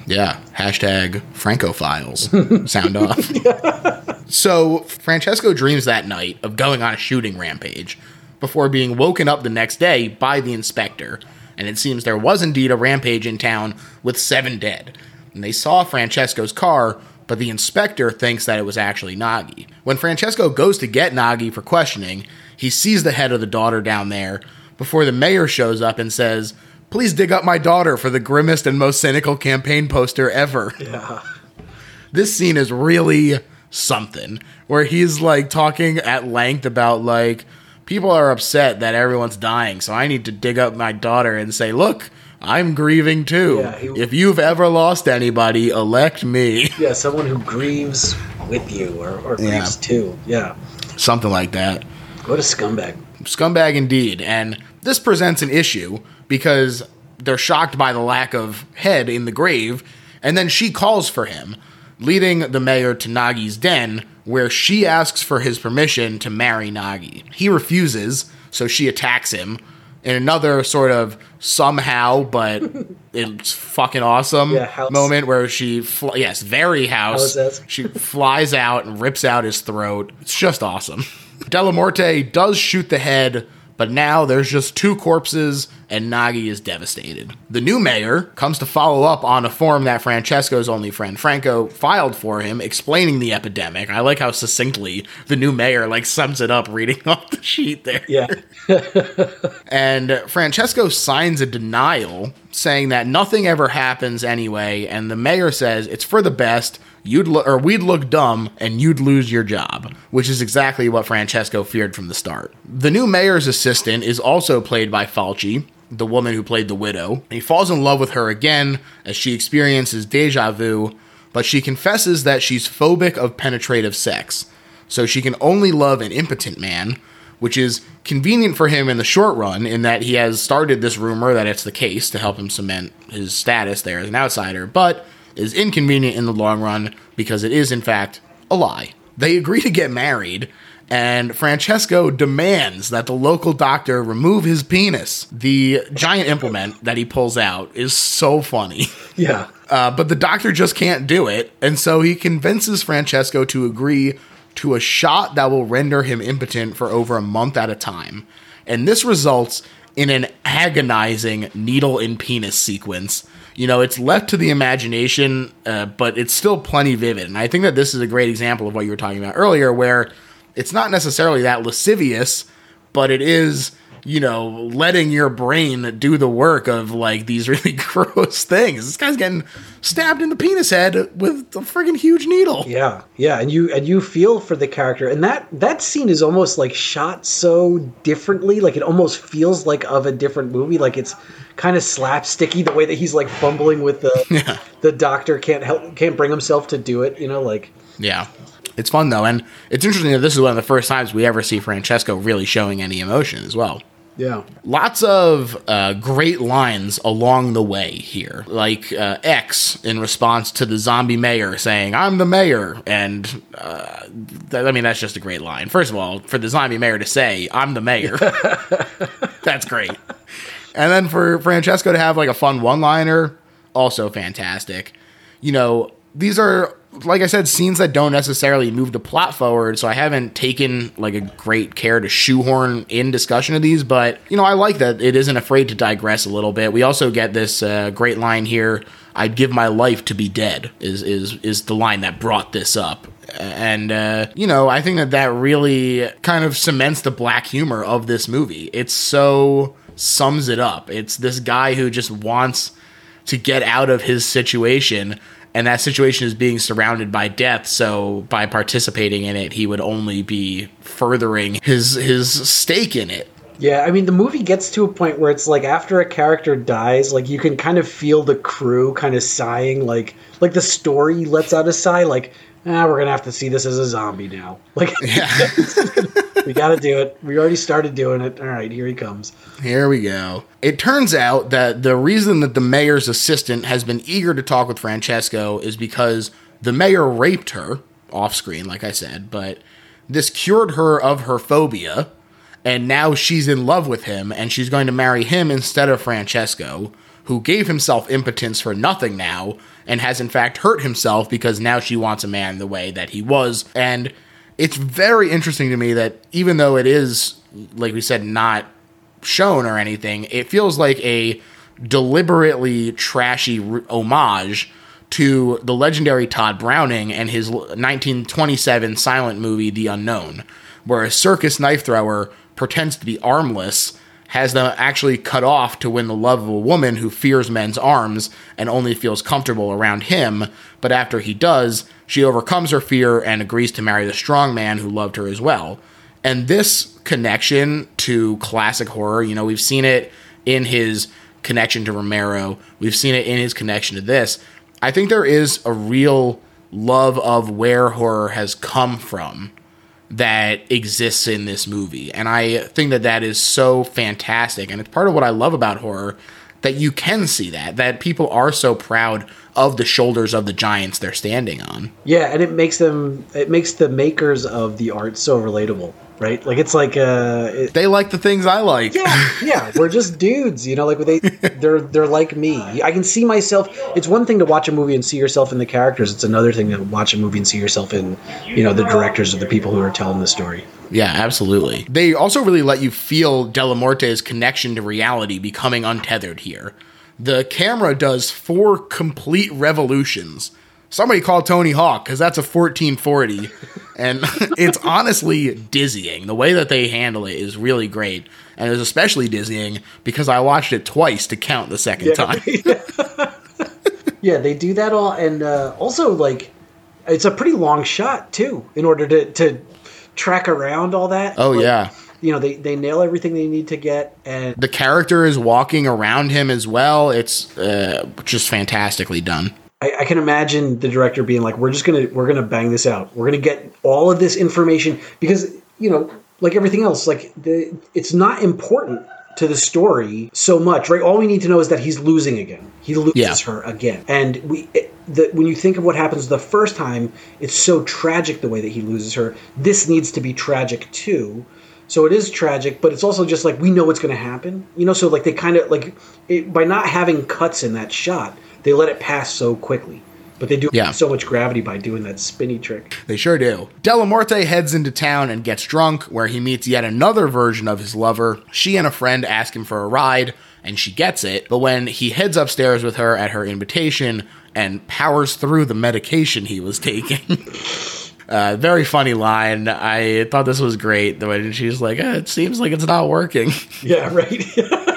Yeah. Hashtag Franco Files. Sound off. so Francesco dreams that night of going on a shooting rampage before being woken up the next day by the inspector. And it seems there was indeed a rampage in town with seven dead. And they saw Francesco's car, but the inspector thinks that it was actually Gnaghi. When Francesco goes to get Gnaghi for questioning, he sees the head of the daughter down there before the mayor shows up and says, Please dig up my daughter for the grimmest and most cynical campaign poster ever. Yeah. This scene is really something where he's like talking at length about like people are upset that everyone's dying, so I need to dig up my daughter and say, "Look, I'm grieving too. Yeah, he- if you've ever lost anybody, elect me." Yeah, someone who grieves with you or, or Yeah. grieves too. Yeah. Something like that. What a scumbag. Scumbag indeed. And this presents an issue because they're shocked by the lack of head in the grave, and then she calls for him, leading the mayor to Gnaghi's den, where she asks for his permission to marry Gnaghi. He refuses, so she attacks him. In another sort of somehow, but it's fucking awesome Yeah, house- moment where she, fl- yes, very house. House-esque. She flies out and rips out his throat. It's just awesome. Dellamorte does shoot the head, but now there's just two corpses and Gnaghi is devastated. The new mayor comes to follow up on a form that Francesco's only friend Franco filed for him explaining the epidemic. I like how succinctly the new mayor like sums it up reading off the sheet there. Yeah. And Francesco signs a denial saying that nothing ever happens anyway, and the mayor says it's for the best. You'd lo- or we'd look dumb and you'd lose your job, which is exactly what Francesco feared from the start. The new mayor's assistant is also played by Falchi, the woman who played the widow. He falls in love with her again as she experiences deja vu, but she confesses that she's phobic of penetrative sex. so she can only love an impotent man, which is convenient for him in the short run in that he has started this rumor that it's the case to help him cement his status there as an outsider, but is inconvenient in the long run because it is, in fact, a lie. They agree to get married, and Francesco demands that the local doctor remove his penis. The giant implement that he pulls out is so funny. Yeah. Uh, but the doctor just can't do it, and so he convinces Francesco to agree to a shot that will render him impotent for over a month at a time. And this results in an agonizing needle in penis sequence. You know, it's left to the imagination, uh, but it's still plenty vivid. And I think that this is a great example of what you were talking about earlier, where it's not necessarily that lascivious, but it is you know, letting your brain do the work of like these really gross things. This guy's getting stabbed in the penis head with a friggin' huge needle. Yeah, yeah, and you and you feel for the character, and that that scene is almost like shot so differently, like it almost feels like of a different movie. Like it's kind of slapsticky the way that he's like fumbling with the yeah. the doctor can't help can't bring himself to do it. You know, like yeah. It's fun though, and it's interesting that this is one of the first times we ever see Francesco really showing any emotion as well. Yeah. Lots of uh, great lines along the way here. Like uh, X in response to the zombie mayor saying, I'm the mayor. And uh, th- I mean, that's just a great line. First of all, for the zombie mayor to say, I'm the mayor, that's great. And then for Francesco to have like a fun one liner, also fantastic. You know, these are like I said, scenes that don't necessarily move the plot forward. So I haven't taken like a great care to shoehorn in discussion of these, but you know, I like that it isn't afraid to digress a little bit. We also get this uh, great line here. I'd give my life to be dead is is is the line that brought this up. And uh, you know, I think that that really kind of cements the black humor of this movie. It's so sums it up. It's this guy who just wants to get out of his situation and that situation is being surrounded by death so by participating in it he would only be furthering his his stake in it. Yeah i mean the movie gets to a point where it's like after a character dies like you can kind of feel the crew kind of sighing like like the story lets out a sigh like ah, we're gonna have to see this as a zombie now. Like, yeah. we got to do it. We already started doing it. All right, here he comes. Here we go. It turns out that the reason that the mayor's assistant has been eager to talk with Francesco is because the mayor raped her off screen, like I said, but this cured her of her phobia. And now she's in love with him, and she's going to marry him instead of Francesco, who gave himself impotence for nothing now and has in fact hurt himself because now she wants a man the way that he was. And it's very interesting to me that even though it is, like we said, not shown or anything, it feels like a deliberately trashy homage to the legendary Tod Browning and his 1927 silent movie The Unknown, where a circus knife thrower pretends to be armless has them actually cut off to win the love of a woman who fears men's arms and only feels comfortable around him. But after he does, she overcomes her fear and agrees to marry the strong man who loved her as well. And this connection to classic horror, you know, we've seen it in his connection to Romero, we've seen it in his connection to this. I think there is a real love of where horror has come from that exists in this movie. And I think that that is so fantastic. And it's part of what I love about horror that you can see that, that people are so proud of the shoulders of the giants they're standing on. Yeah, and it makes them, it makes the makers of the art so relatable right? Like it's like uh, it, they like the things I like. Yeah, yeah, we're just dudes, you know. Like they, they're they're like me. I can see myself. It's one thing to watch a movie and see yourself in the characters. It's another thing to watch a movie and see yourself in, you know, the directors or the people who are telling the story. Yeah, absolutely. They also really let you feel Dellamorte's connection to reality becoming untethered here. The camera does four complete revolutions somebody call Tony Hawk because that's a 1440. and it's honestly dizzying. The way that they handle it is really great. And it's especially dizzying because I watched it twice to count the second yeah. time. yeah, they do that all. And uh, also, like, it's a pretty long shot, too, in order to, to track around all that. Oh, like, yeah you know they, they nail everything they need to get and the character is walking around him as well it's uh, just fantastically done I, I can imagine the director being like, "We're just gonna we're gonna bang this out. We're gonna get all of this information because you know, like everything else, like the it's not important." To the story so much, right? All we need to know is that he's losing again. He loses Yeah. her again, and we. It, the, when you think of what happens the first time, it's so tragic the way that he loses her. This needs to be tragic too. So it is tragic, but it's also just like we know what's going to happen. You know, so like they kind of like it, by not having cuts in that shot, they let it pass so quickly. But they do Yeah. so much gravity by doing that spinny trick. They sure do. Dellamorte heads into town and gets drunk, where he meets yet another version of his lover. She and a friend ask him for a ride, and she gets it. But when he heads upstairs with her at her invitation and powers through the medication he was taking. Uh, very funny line. I thought this was great. The way she's like, eh, "It seems like it's not working." Yeah, right.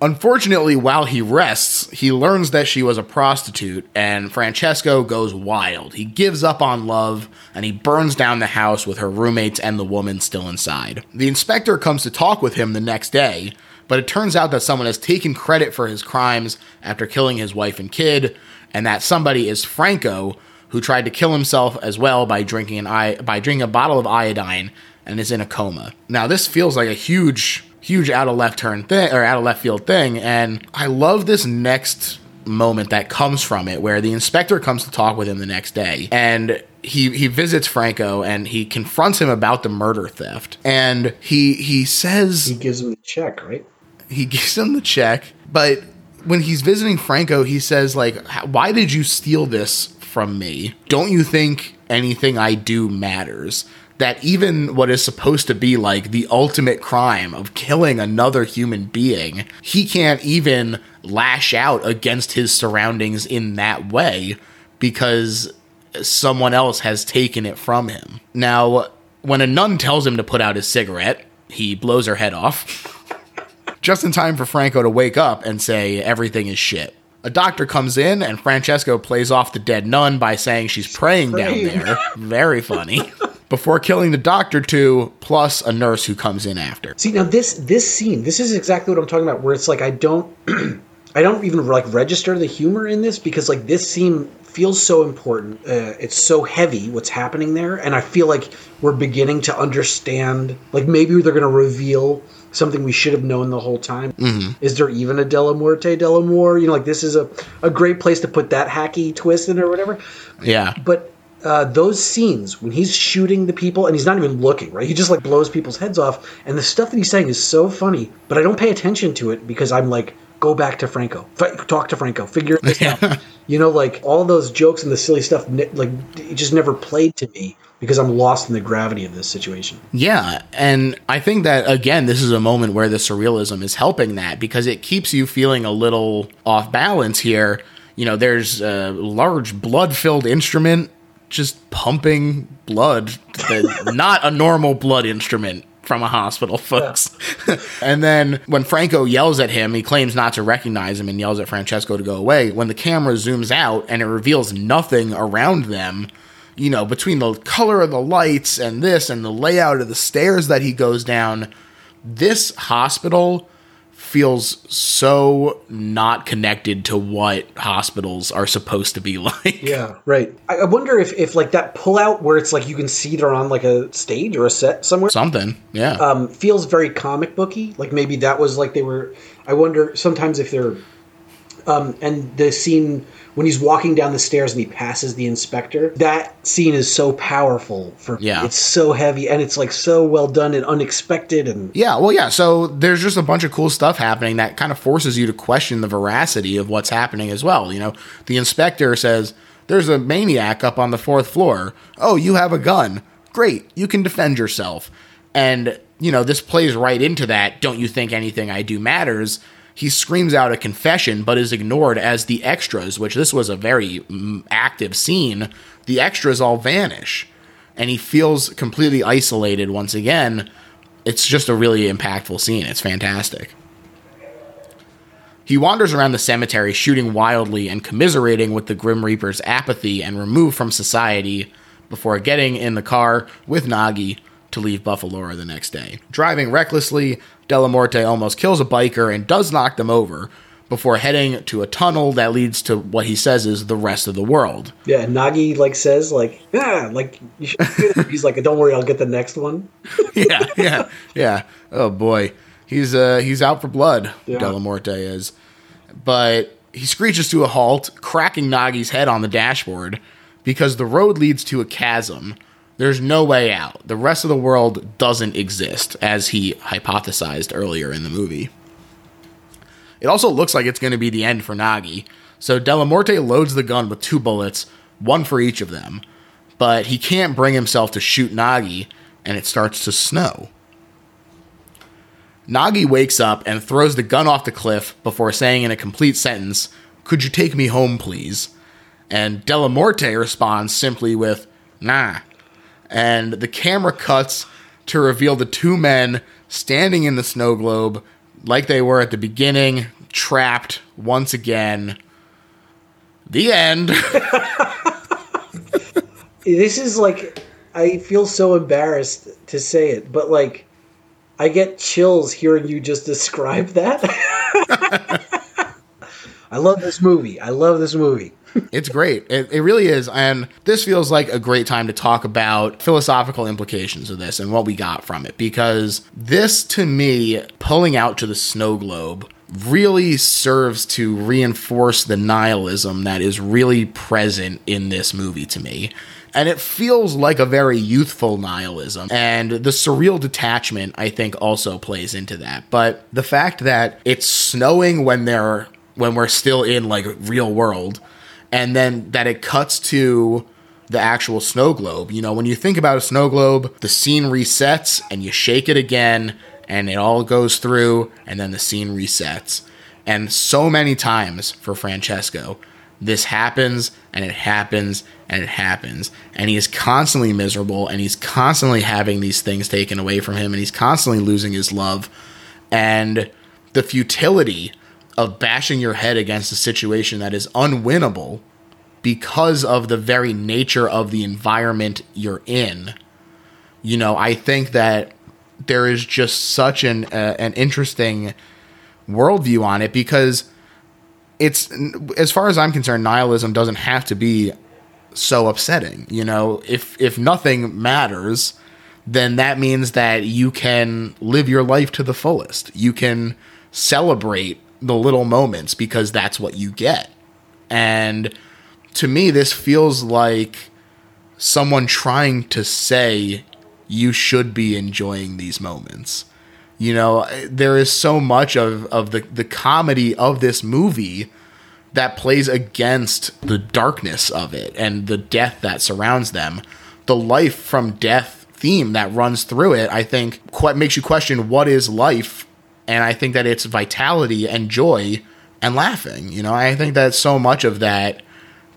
Unfortunately, while he rests, he learns that she was a prostitute, and Francesco goes wild. He gives up on love, and he burns down the house with her roommates and the woman still inside. The inspector comes to talk with him the next day, but it turns out that someone has taken credit for his crimes after killing his wife and kid, and that somebody is Franco, who tried to kill himself as well by drinking an i- by drinking a bottle of iodine and is in a coma. Now this feels like a huge huge out of left turn thing or out of left field thing and I love this next moment that comes from it where the inspector comes to talk with him the next day and he he visits Franco and he confronts him about the murder theft and he he says he gives him the check, right? he gives him the check, but when he's visiting Franco, he says like, "Why did you steal this from me? Don't you think anything I do matters?" That even what is supposed to be like the ultimate crime of killing another human being, he can't even lash out against his surroundings in that way because someone else has taken it from him. Now, when a nun tells him to put out his cigarette, he blows her head off just in time for Franco to wake up and say everything is shit. A doctor comes in and Francesco plays off the dead nun by saying she's praying down praying. there. Very funny. Before killing the doctor too, plus a nurse who comes in after. See now this this scene, this is exactly what I'm talking about. Where it's like I don't, I don't even like register the humor in this because like this scene feels so important. Uh, it's so heavy what's happening there, and I feel like we're beginning to understand. Like maybe they're going to reveal something we should have known the whole time. Mm-hmm. Is there even a Dellamorte, Della Moore? You know, like this is a a great place to put that hacky twist in or whatever. Yeah. But uh, those scenes when he's shooting the people and he's not even looking, right? He just like blows people's heads off, and the stuff that he's saying is so funny. But I don't pay attention to it because I'm like, go back to Franco, F- talk to Franco, figure this out. You know, like all those jokes and the silly stuff, like it just never played to me because I'm lost in the gravity of this situation. Yeah, and I think that again, this is a moment where the surrealism is helping that because it keeps you feeling a little off balance here. You know, there's a large blood-filled instrument just pumping blood, not a normal blood instrument from a hospital, folks. and then when Franco yells at him, he claims not to recognize him and yells at Francesco to go away. When the camera zooms out and it reveals nothing around them, you know, between the color of the lights and this and the layout of the stairs that he goes down, this hospital feels so not connected to what hospitals are supposed to be like. Yeah, right. I, wonder if, if like that pullout where it's like you can see they're on like a stage or a set somewhere. Something. Yeah. um, feels very comic booky. Like maybe that was like they were. I wonder sometimes if they're. Um, and the scene when he's walking down the stairs and he passes the inspector, that scene is so powerful for. Yeah. It's so heavy and it's like so well done and unexpected and Yeah, well, yeah. So there's just a bunch of cool stuff happening that kind of forces you to question the veracity of what's happening as well. You know, the inspector says, There's a maniac up on the fourth floor. Oh, you have a gun. Great. You can defend yourself. And, you know, this plays right into that. Don't you think anything I do matters? He screams out a confession, but is ignored as the extras, which this was a very mm, active scene. The extras all vanish. And he feels completely isolated once again it's just a really impactful scene. It's fantastic. He wanders around the cemetery, shooting wildly and commiserating with the Grim Reaper's apathy and removed from society before getting in the car with Gnaghi to leave Buffalora the next day. Driving recklessly, Dellamorte almost kills a biker and does knock them over, before heading to a tunnel that leads to what he says is the rest of the world. Yeah, Gnaghi like says like, yeah, like you should he's like, don't worry, I'll get the next one. yeah, yeah, yeah. Oh boy, he's uh he's out for blood. Yeah. Dellamorte is, but he screeches to a halt, cracking Gnaghi's head on the dashboard because the road leads to a chasm. There's no way out. The rest of the world doesn't exist, as he hypothesized earlier in the movie. It also looks like it's going to be the end for Gnaghi. So Dellamorte loads the gun with two bullets, one for each of them, but he can't bring himself to shoot Gnaghi, and it starts to snow. Gnaghi wakes up and throws the gun off the cliff before saying in a complete sentence, Could you take me home, please? And Dellamorte responds simply with, Nah. And the camera cuts to reveal the two men standing in the snow globe like they were at the beginning, trapped once again. The end. This is like, I feel so embarrassed to say it, but like, I get chills hearing you just describe that. I love this movie. I love this movie. It's great. It, it really is. And this feels like a great time to talk about philosophical implications of this and what we got from it. Because this, to me, pulling out to the snow globe really serves to reinforce the nihilism that is really present in this movie to me. And it feels like a very youthful nihilism. And the surreal detachment, I think, also plays into that. But the fact that it's snowing when they're when we're still in like real world and then that it cuts to the actual snow globe. You know, when you think about a snow globe, the scene resets and you shake it again and it all goes through and then the scene resets. And so many times for Francesco, this happens and it happens and it happens. And he is constantly miserable and he's constantly having these things taken away from him and he's constantly losing his love. And the futility of bashing your head against a situation that is unwinnable because of the very nature of the environment you're in. You know, I think that there is just such an uh, an interesting worldview on it because it's as far as I'm concerned, nihilism doesn't have to be so upsetting. You know, if if nothing matters, then that means that you can live your life to the fullest. You can celebrate the little moments because that's what you get. And to me, this feels like someone trying to say you should be enjoying these moments. You know, there is so much of, of the, the comedy of this movie that plays against the darkness of it and the death that surrounds them. The life from death theme that runs through it, I think, quite makes you question what is life. And I think that it's vitality and joy and laughing. You know, I think that so much of that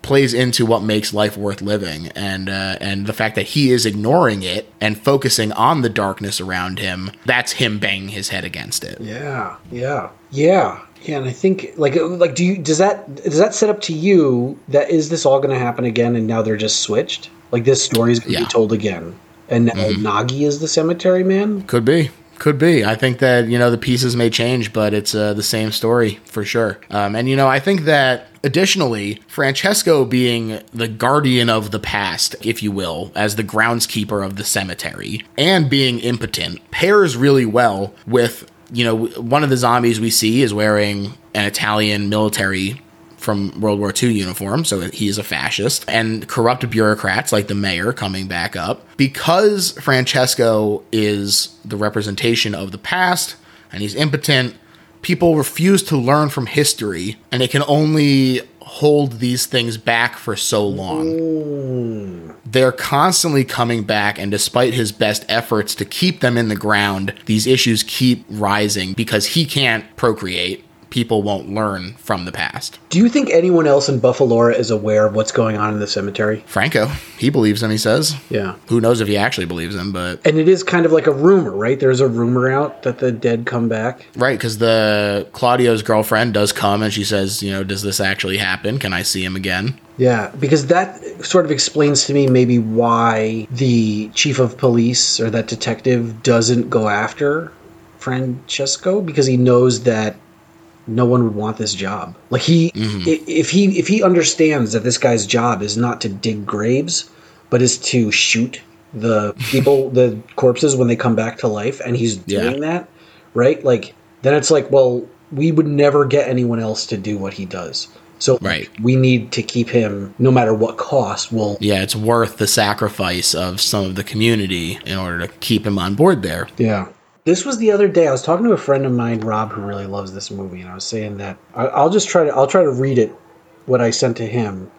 plays into what makes life worth living, and uh, and the fact that he is ignoring it and focusing on the darkness around him. That's him banging his head against it. Yeah, yeah, yeah, yeah. And I think like like do you does that does that set up to you that is this all going to happen again and now they're just switched? Like this story is going to Yeah. be told again, and now Gnaghi is the cemetery man. Could be. Could be. I think that, you know, the pieces may change, but it's uh, the same story for sure. Um, and, you know, I think that additionally, Francesco being the guardian of the past, if you will, as the groundskeeper of the cemetery, and being impotent pairs really well with, you know, one of the zombies we see is wearing an Italian military from World War II uniform, so he is a fascist, and corrupt bureaucrats like the mayor coming back up. Because Francesco is the representation of the past and he's impotent, people refuse to learn from history, and they can only hold these things back for so long. They're constantly coming back, and despite his best efforts to keep them in the ground, these issues keep rising because he can't procreate. People won't learn from the past. Do you think anyone else in Buffalora is aware of what's going on in the cemetery? Franco, he believes him, he says. Yeah. Who knows if he actually believes him, but And it is kind of like a rumor, right? There's a rumor out that the dead come back. right, because the Claudio's girlfriend does come and she says, you know, does this actually happen? Can I see him again? Yeah, because that sort of explains to me maybe why the chief of police or that detective doesn't go after Francesco because he knows that no one would want this job. Like he, mm-hmm. i if he, if he understands that this guy's job is not to dig graves, but is to shoot the people, the corpses when they come back to life, and he's Yeah. doing that, right? Like then it's like, well, we would never get anyone else to do what he does. So Right. we need to keep him, no matter what cost. We'll Yeah, it's worth the sacrifice of some of the community in order to keep him on board there. Yeah. This was the other day. I was talking to a friend of mine, Rob, who really loves this movie, and I was saying that I, I'll just try to I'll try to read it what I sent to him.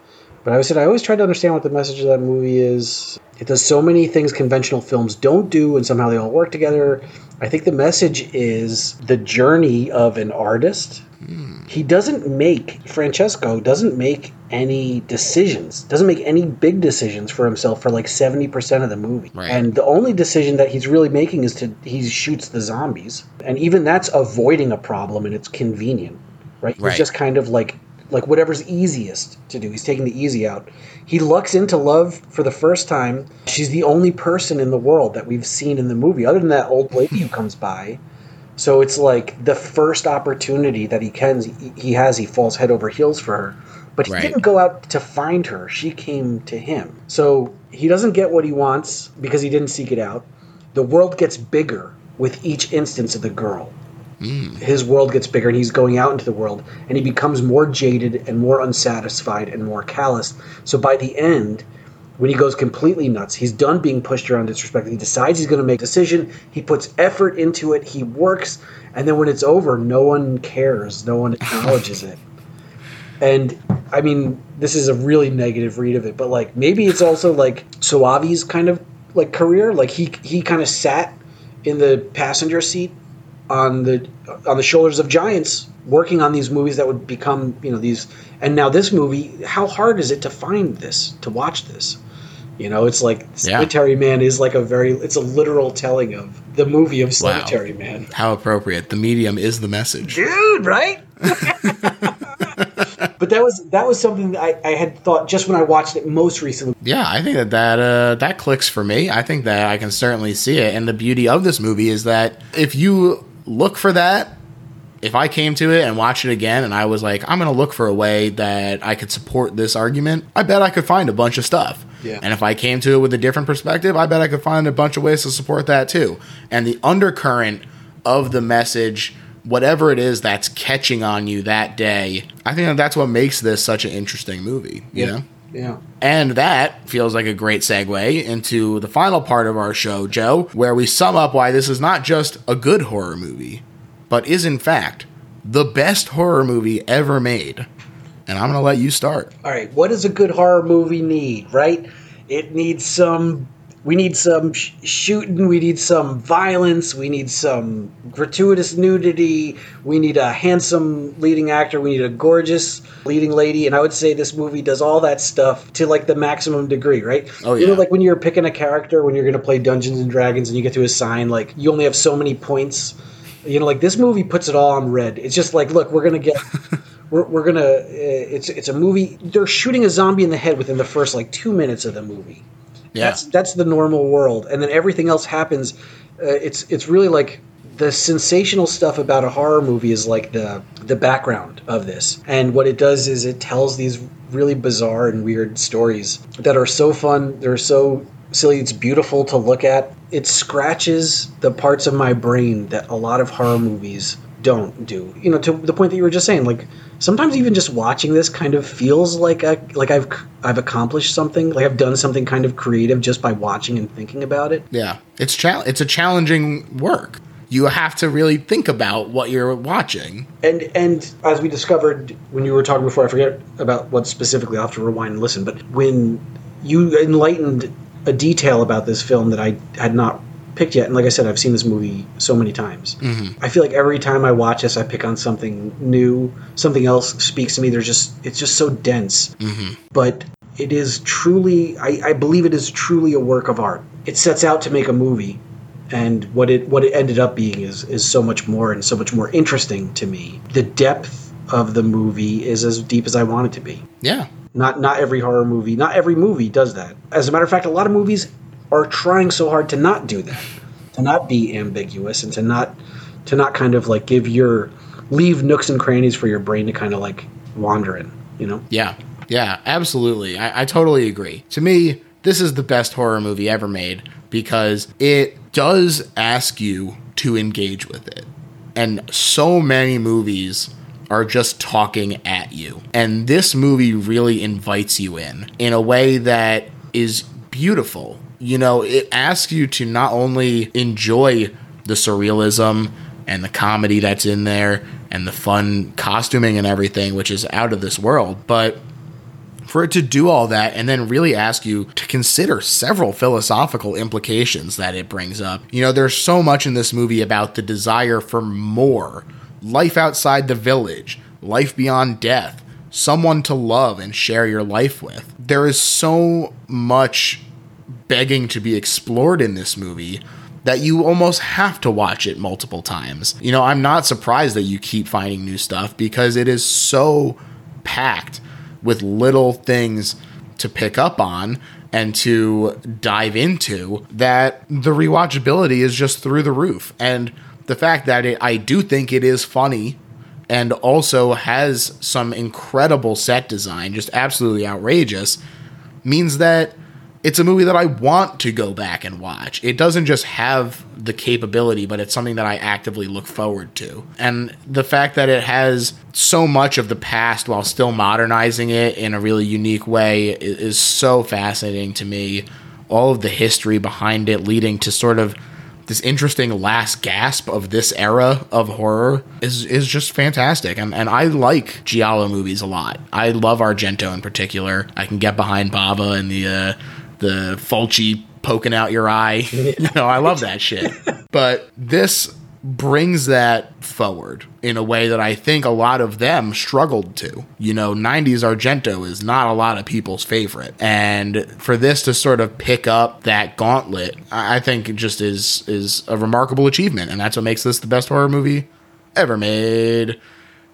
But I said I always try to understand what the message of that movie is. It does so many things conventional films don't do, and somehow they all work together. I think the message is the journey of an artist. He doesn't make Francesco doesn't make any decisions. Doesn't make any big decisions for himself for like seventy percent of the movie. Right. And the only decision that he's really making is to he shoots the zombies, and even that's avoiding a problem, and it's convenient, right? Right. He's just kind of like like whatever's easiest to do. He's taking the easy out. He lucks into love for the first time. She's the only person in the world that we've seen in the movie, other than that old lady who comes by. So it's like the first opportunity that he can he has, he falls head over heels for her. But he Right. didn't go out to find her. She came to him. So he doesn't get what he wants because he didn't seek it out. The world gets bigger with each instance of the girl. Hmm. His world gets bigger and he's going out into the world and he becomes more jaded and more unsatisfied and more callous. So by the end, when he goes completely nuts, he's done being pushed around, disrespected. He decides he's going to make a decision. He puts effort into it. He works, and then when it's over, no one cares. No one acknowledges it. And I mean, this is a really negative read of it, but like maybe it's also like Soavi's kind of like career. Like he he kind of sat in the passenger seat on the on the shoulders of giants working on these movies that would become you know these and now this movie how hard is it to find this to watch this you know it's like Yeah. man is like a very it's a literal telling of the movie of cemetery man How appropriate. The medium is the message. dude right but that was that was something that I, I had thought just when i watched it most recently Yeah, I think that that uh, that clicks for me. I think that I can certainly see it. And the beauty of this movie is that if you look for that, if I came to it and watched it again, and I was like, I'm going to look for a way that I could support this argument, I bet I could find a bunch of stuff. Yeah. And if I came to it with a different perspective, I bet I could find a bunch of ways to support that too. And the undercurrent of the message, whatever it is that's catching on you that day, I think that's what makes this such an interesting movie. You know. yeah And that feels like a great segue into the final part of our show, Joe, where we sum up why this is not just a good horror movie, but is in fact the best horror movie ever made. And I'm going to let you start. all right what does a good horror movie need right it needs some we need some sh- shooting we need some violence we need some gratuitous nudity we need a handsome leading actor we need a gorgeous leading lady and i would say this movie does all that stuff to like the maximum degree right Oh, yeah. you know like when you're picking a character when you're going to play dungeons and dragons and you get to assign like you only have so many points you know like this movie puts it all on red. It's just like look we're gonna get we're, we're gonna uh, it's it's a movie they're shooting a zombie in the head within the first like two minutes of the movie. Yeah. that's that's the normal world and then everything else happens uh, it's it's really like the sensational stuff about a horror movie is like the the background of this. And what it does is it tells these really bizarre and weird stories that are so fun they're so silly it's beautiful to look at it scratches the parts of my brain that a lot of horror movies don't do you know to the point that you were just saying like sometimes even just watching this kind of feels like a, like I've I've accomplished something like I've done something kind of creative just by watching and thinking about it Yeah. It's chal- it's a challenging work. You have to really think about what you're watching. and and as we discovered when you were talking before, I forget about what specifically. I'll have to rewind and listen. But when you enlightened a detail about this film that I had not picked yet, and like I said, I've seen this movie so many times. Mm-hmm. I feel like every time I watch this, I pick on something new, something else speaks to me. There's just it's just so dense, mm-hmm. but it is truly. I, I believe it is truly a work of art. It sets out to make a movie and what it what it ended up being is is so much more and so much more interesting to me. The depth of the movie is as deep as I want it to be. Yeah. Not not every horror movie, not every movie does that. As a matter of fact, a lot of movies are trying so hard to not do that, to not be ambiguous and to not to not kind of like give your leave nooks and crannies for your brain to kind of like wander in. You know? Yeah, yeah, absolutely. I, I totally agree. To me, this is the best horror movie ever made because it does ask you to engage with it. And so many movies are just talking at you. And this movie really invites you in in a way that is beautiful. You know, it asks you to not only enjoy the surrealism and the comedy that's in there and the fun costuming and everything, which is out of this world, but for it to do all that and then really ask you to consider several philosophical implications that it brings up. You know, there's so much in this movie about the desire for more life outside the village, life beyond death, someone to love and share your life with. There is so much begging to be explored in this movie that you almost have to watch it multiple times. You know, I'm not surprised that you keep finding new stuff because it is so packed with little things to pick up on and to dive into that the rewatchability is just through the roof. And the fact that it, I do think it is funny and also has some incredible set design, just absolutely outrageous, means that it's a movie that I want to go back and watch. It doesn't just have the capability, but it's something that I actively look forward to. And the fact that it has so much of the past while still modernizing it in a really unique way is so fascinating to me. All of the history behind it leading to sort of this interesting last gasp of this era of horror is is just fantastic. And and I like Giallo movies a lot. I love Argento in particular. I can get behind Bava and the uh, the Fulci poking out your eye. you know, I love that shit. But this brings that forward in a way that I think a lot of them struggled to. You know, 90s Argento is not a lot of people's favorite. And for this to sort of pick up that gauntlet, I think it just is is a remarkable achievement. And that's what makes this the best horror movie ever made.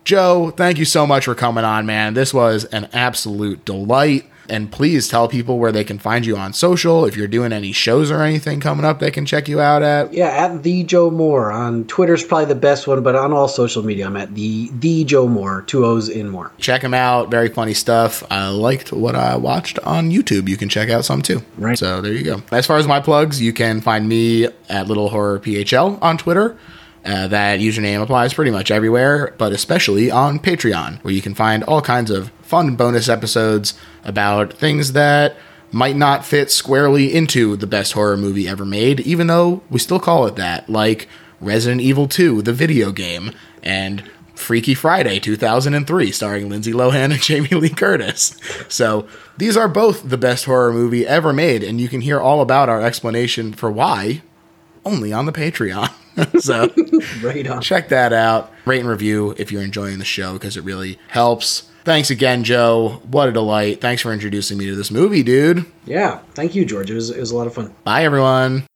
Joe, thank you so much for coming on, man. This was an absolute delight. And please tell people where they can find you on social. If you're doing any shows or anything coming up, they can check you out at. Yeah, at the Joe Moore on Twitter's probably the best one, but on all social media, I'm at the the Joe Moore, two O's in more. Check him out. Very funny stuff. I liked what I watched on YouTube. You can check out some too. Right. So there you go. As far as my plugs, you can find me at Little Horror PHL on Twitter. Uh, that username applies pretty much everywhere, but especially on Patreon, where you can find all kinds of fun bonus episodes about things that might not fit squarely into the best horror movie ever made, even though we still call it that, like Resident Evil 2, the video game, and Freaky Friday 2003, starring Lindsay Lohan and Jamie Lee Curtis. So these are both the best horror movie ever made, and you can hear all about our explanation for why only on the Patreon. so right on. check that out. Rate and review if you're enjoying the show because it really helps. Thanks again, Joe. What a delight. Thanks for introducing me to this movie, dude. Yeah, thank you, George. It was, it was a lot of fun. Bye, everyone.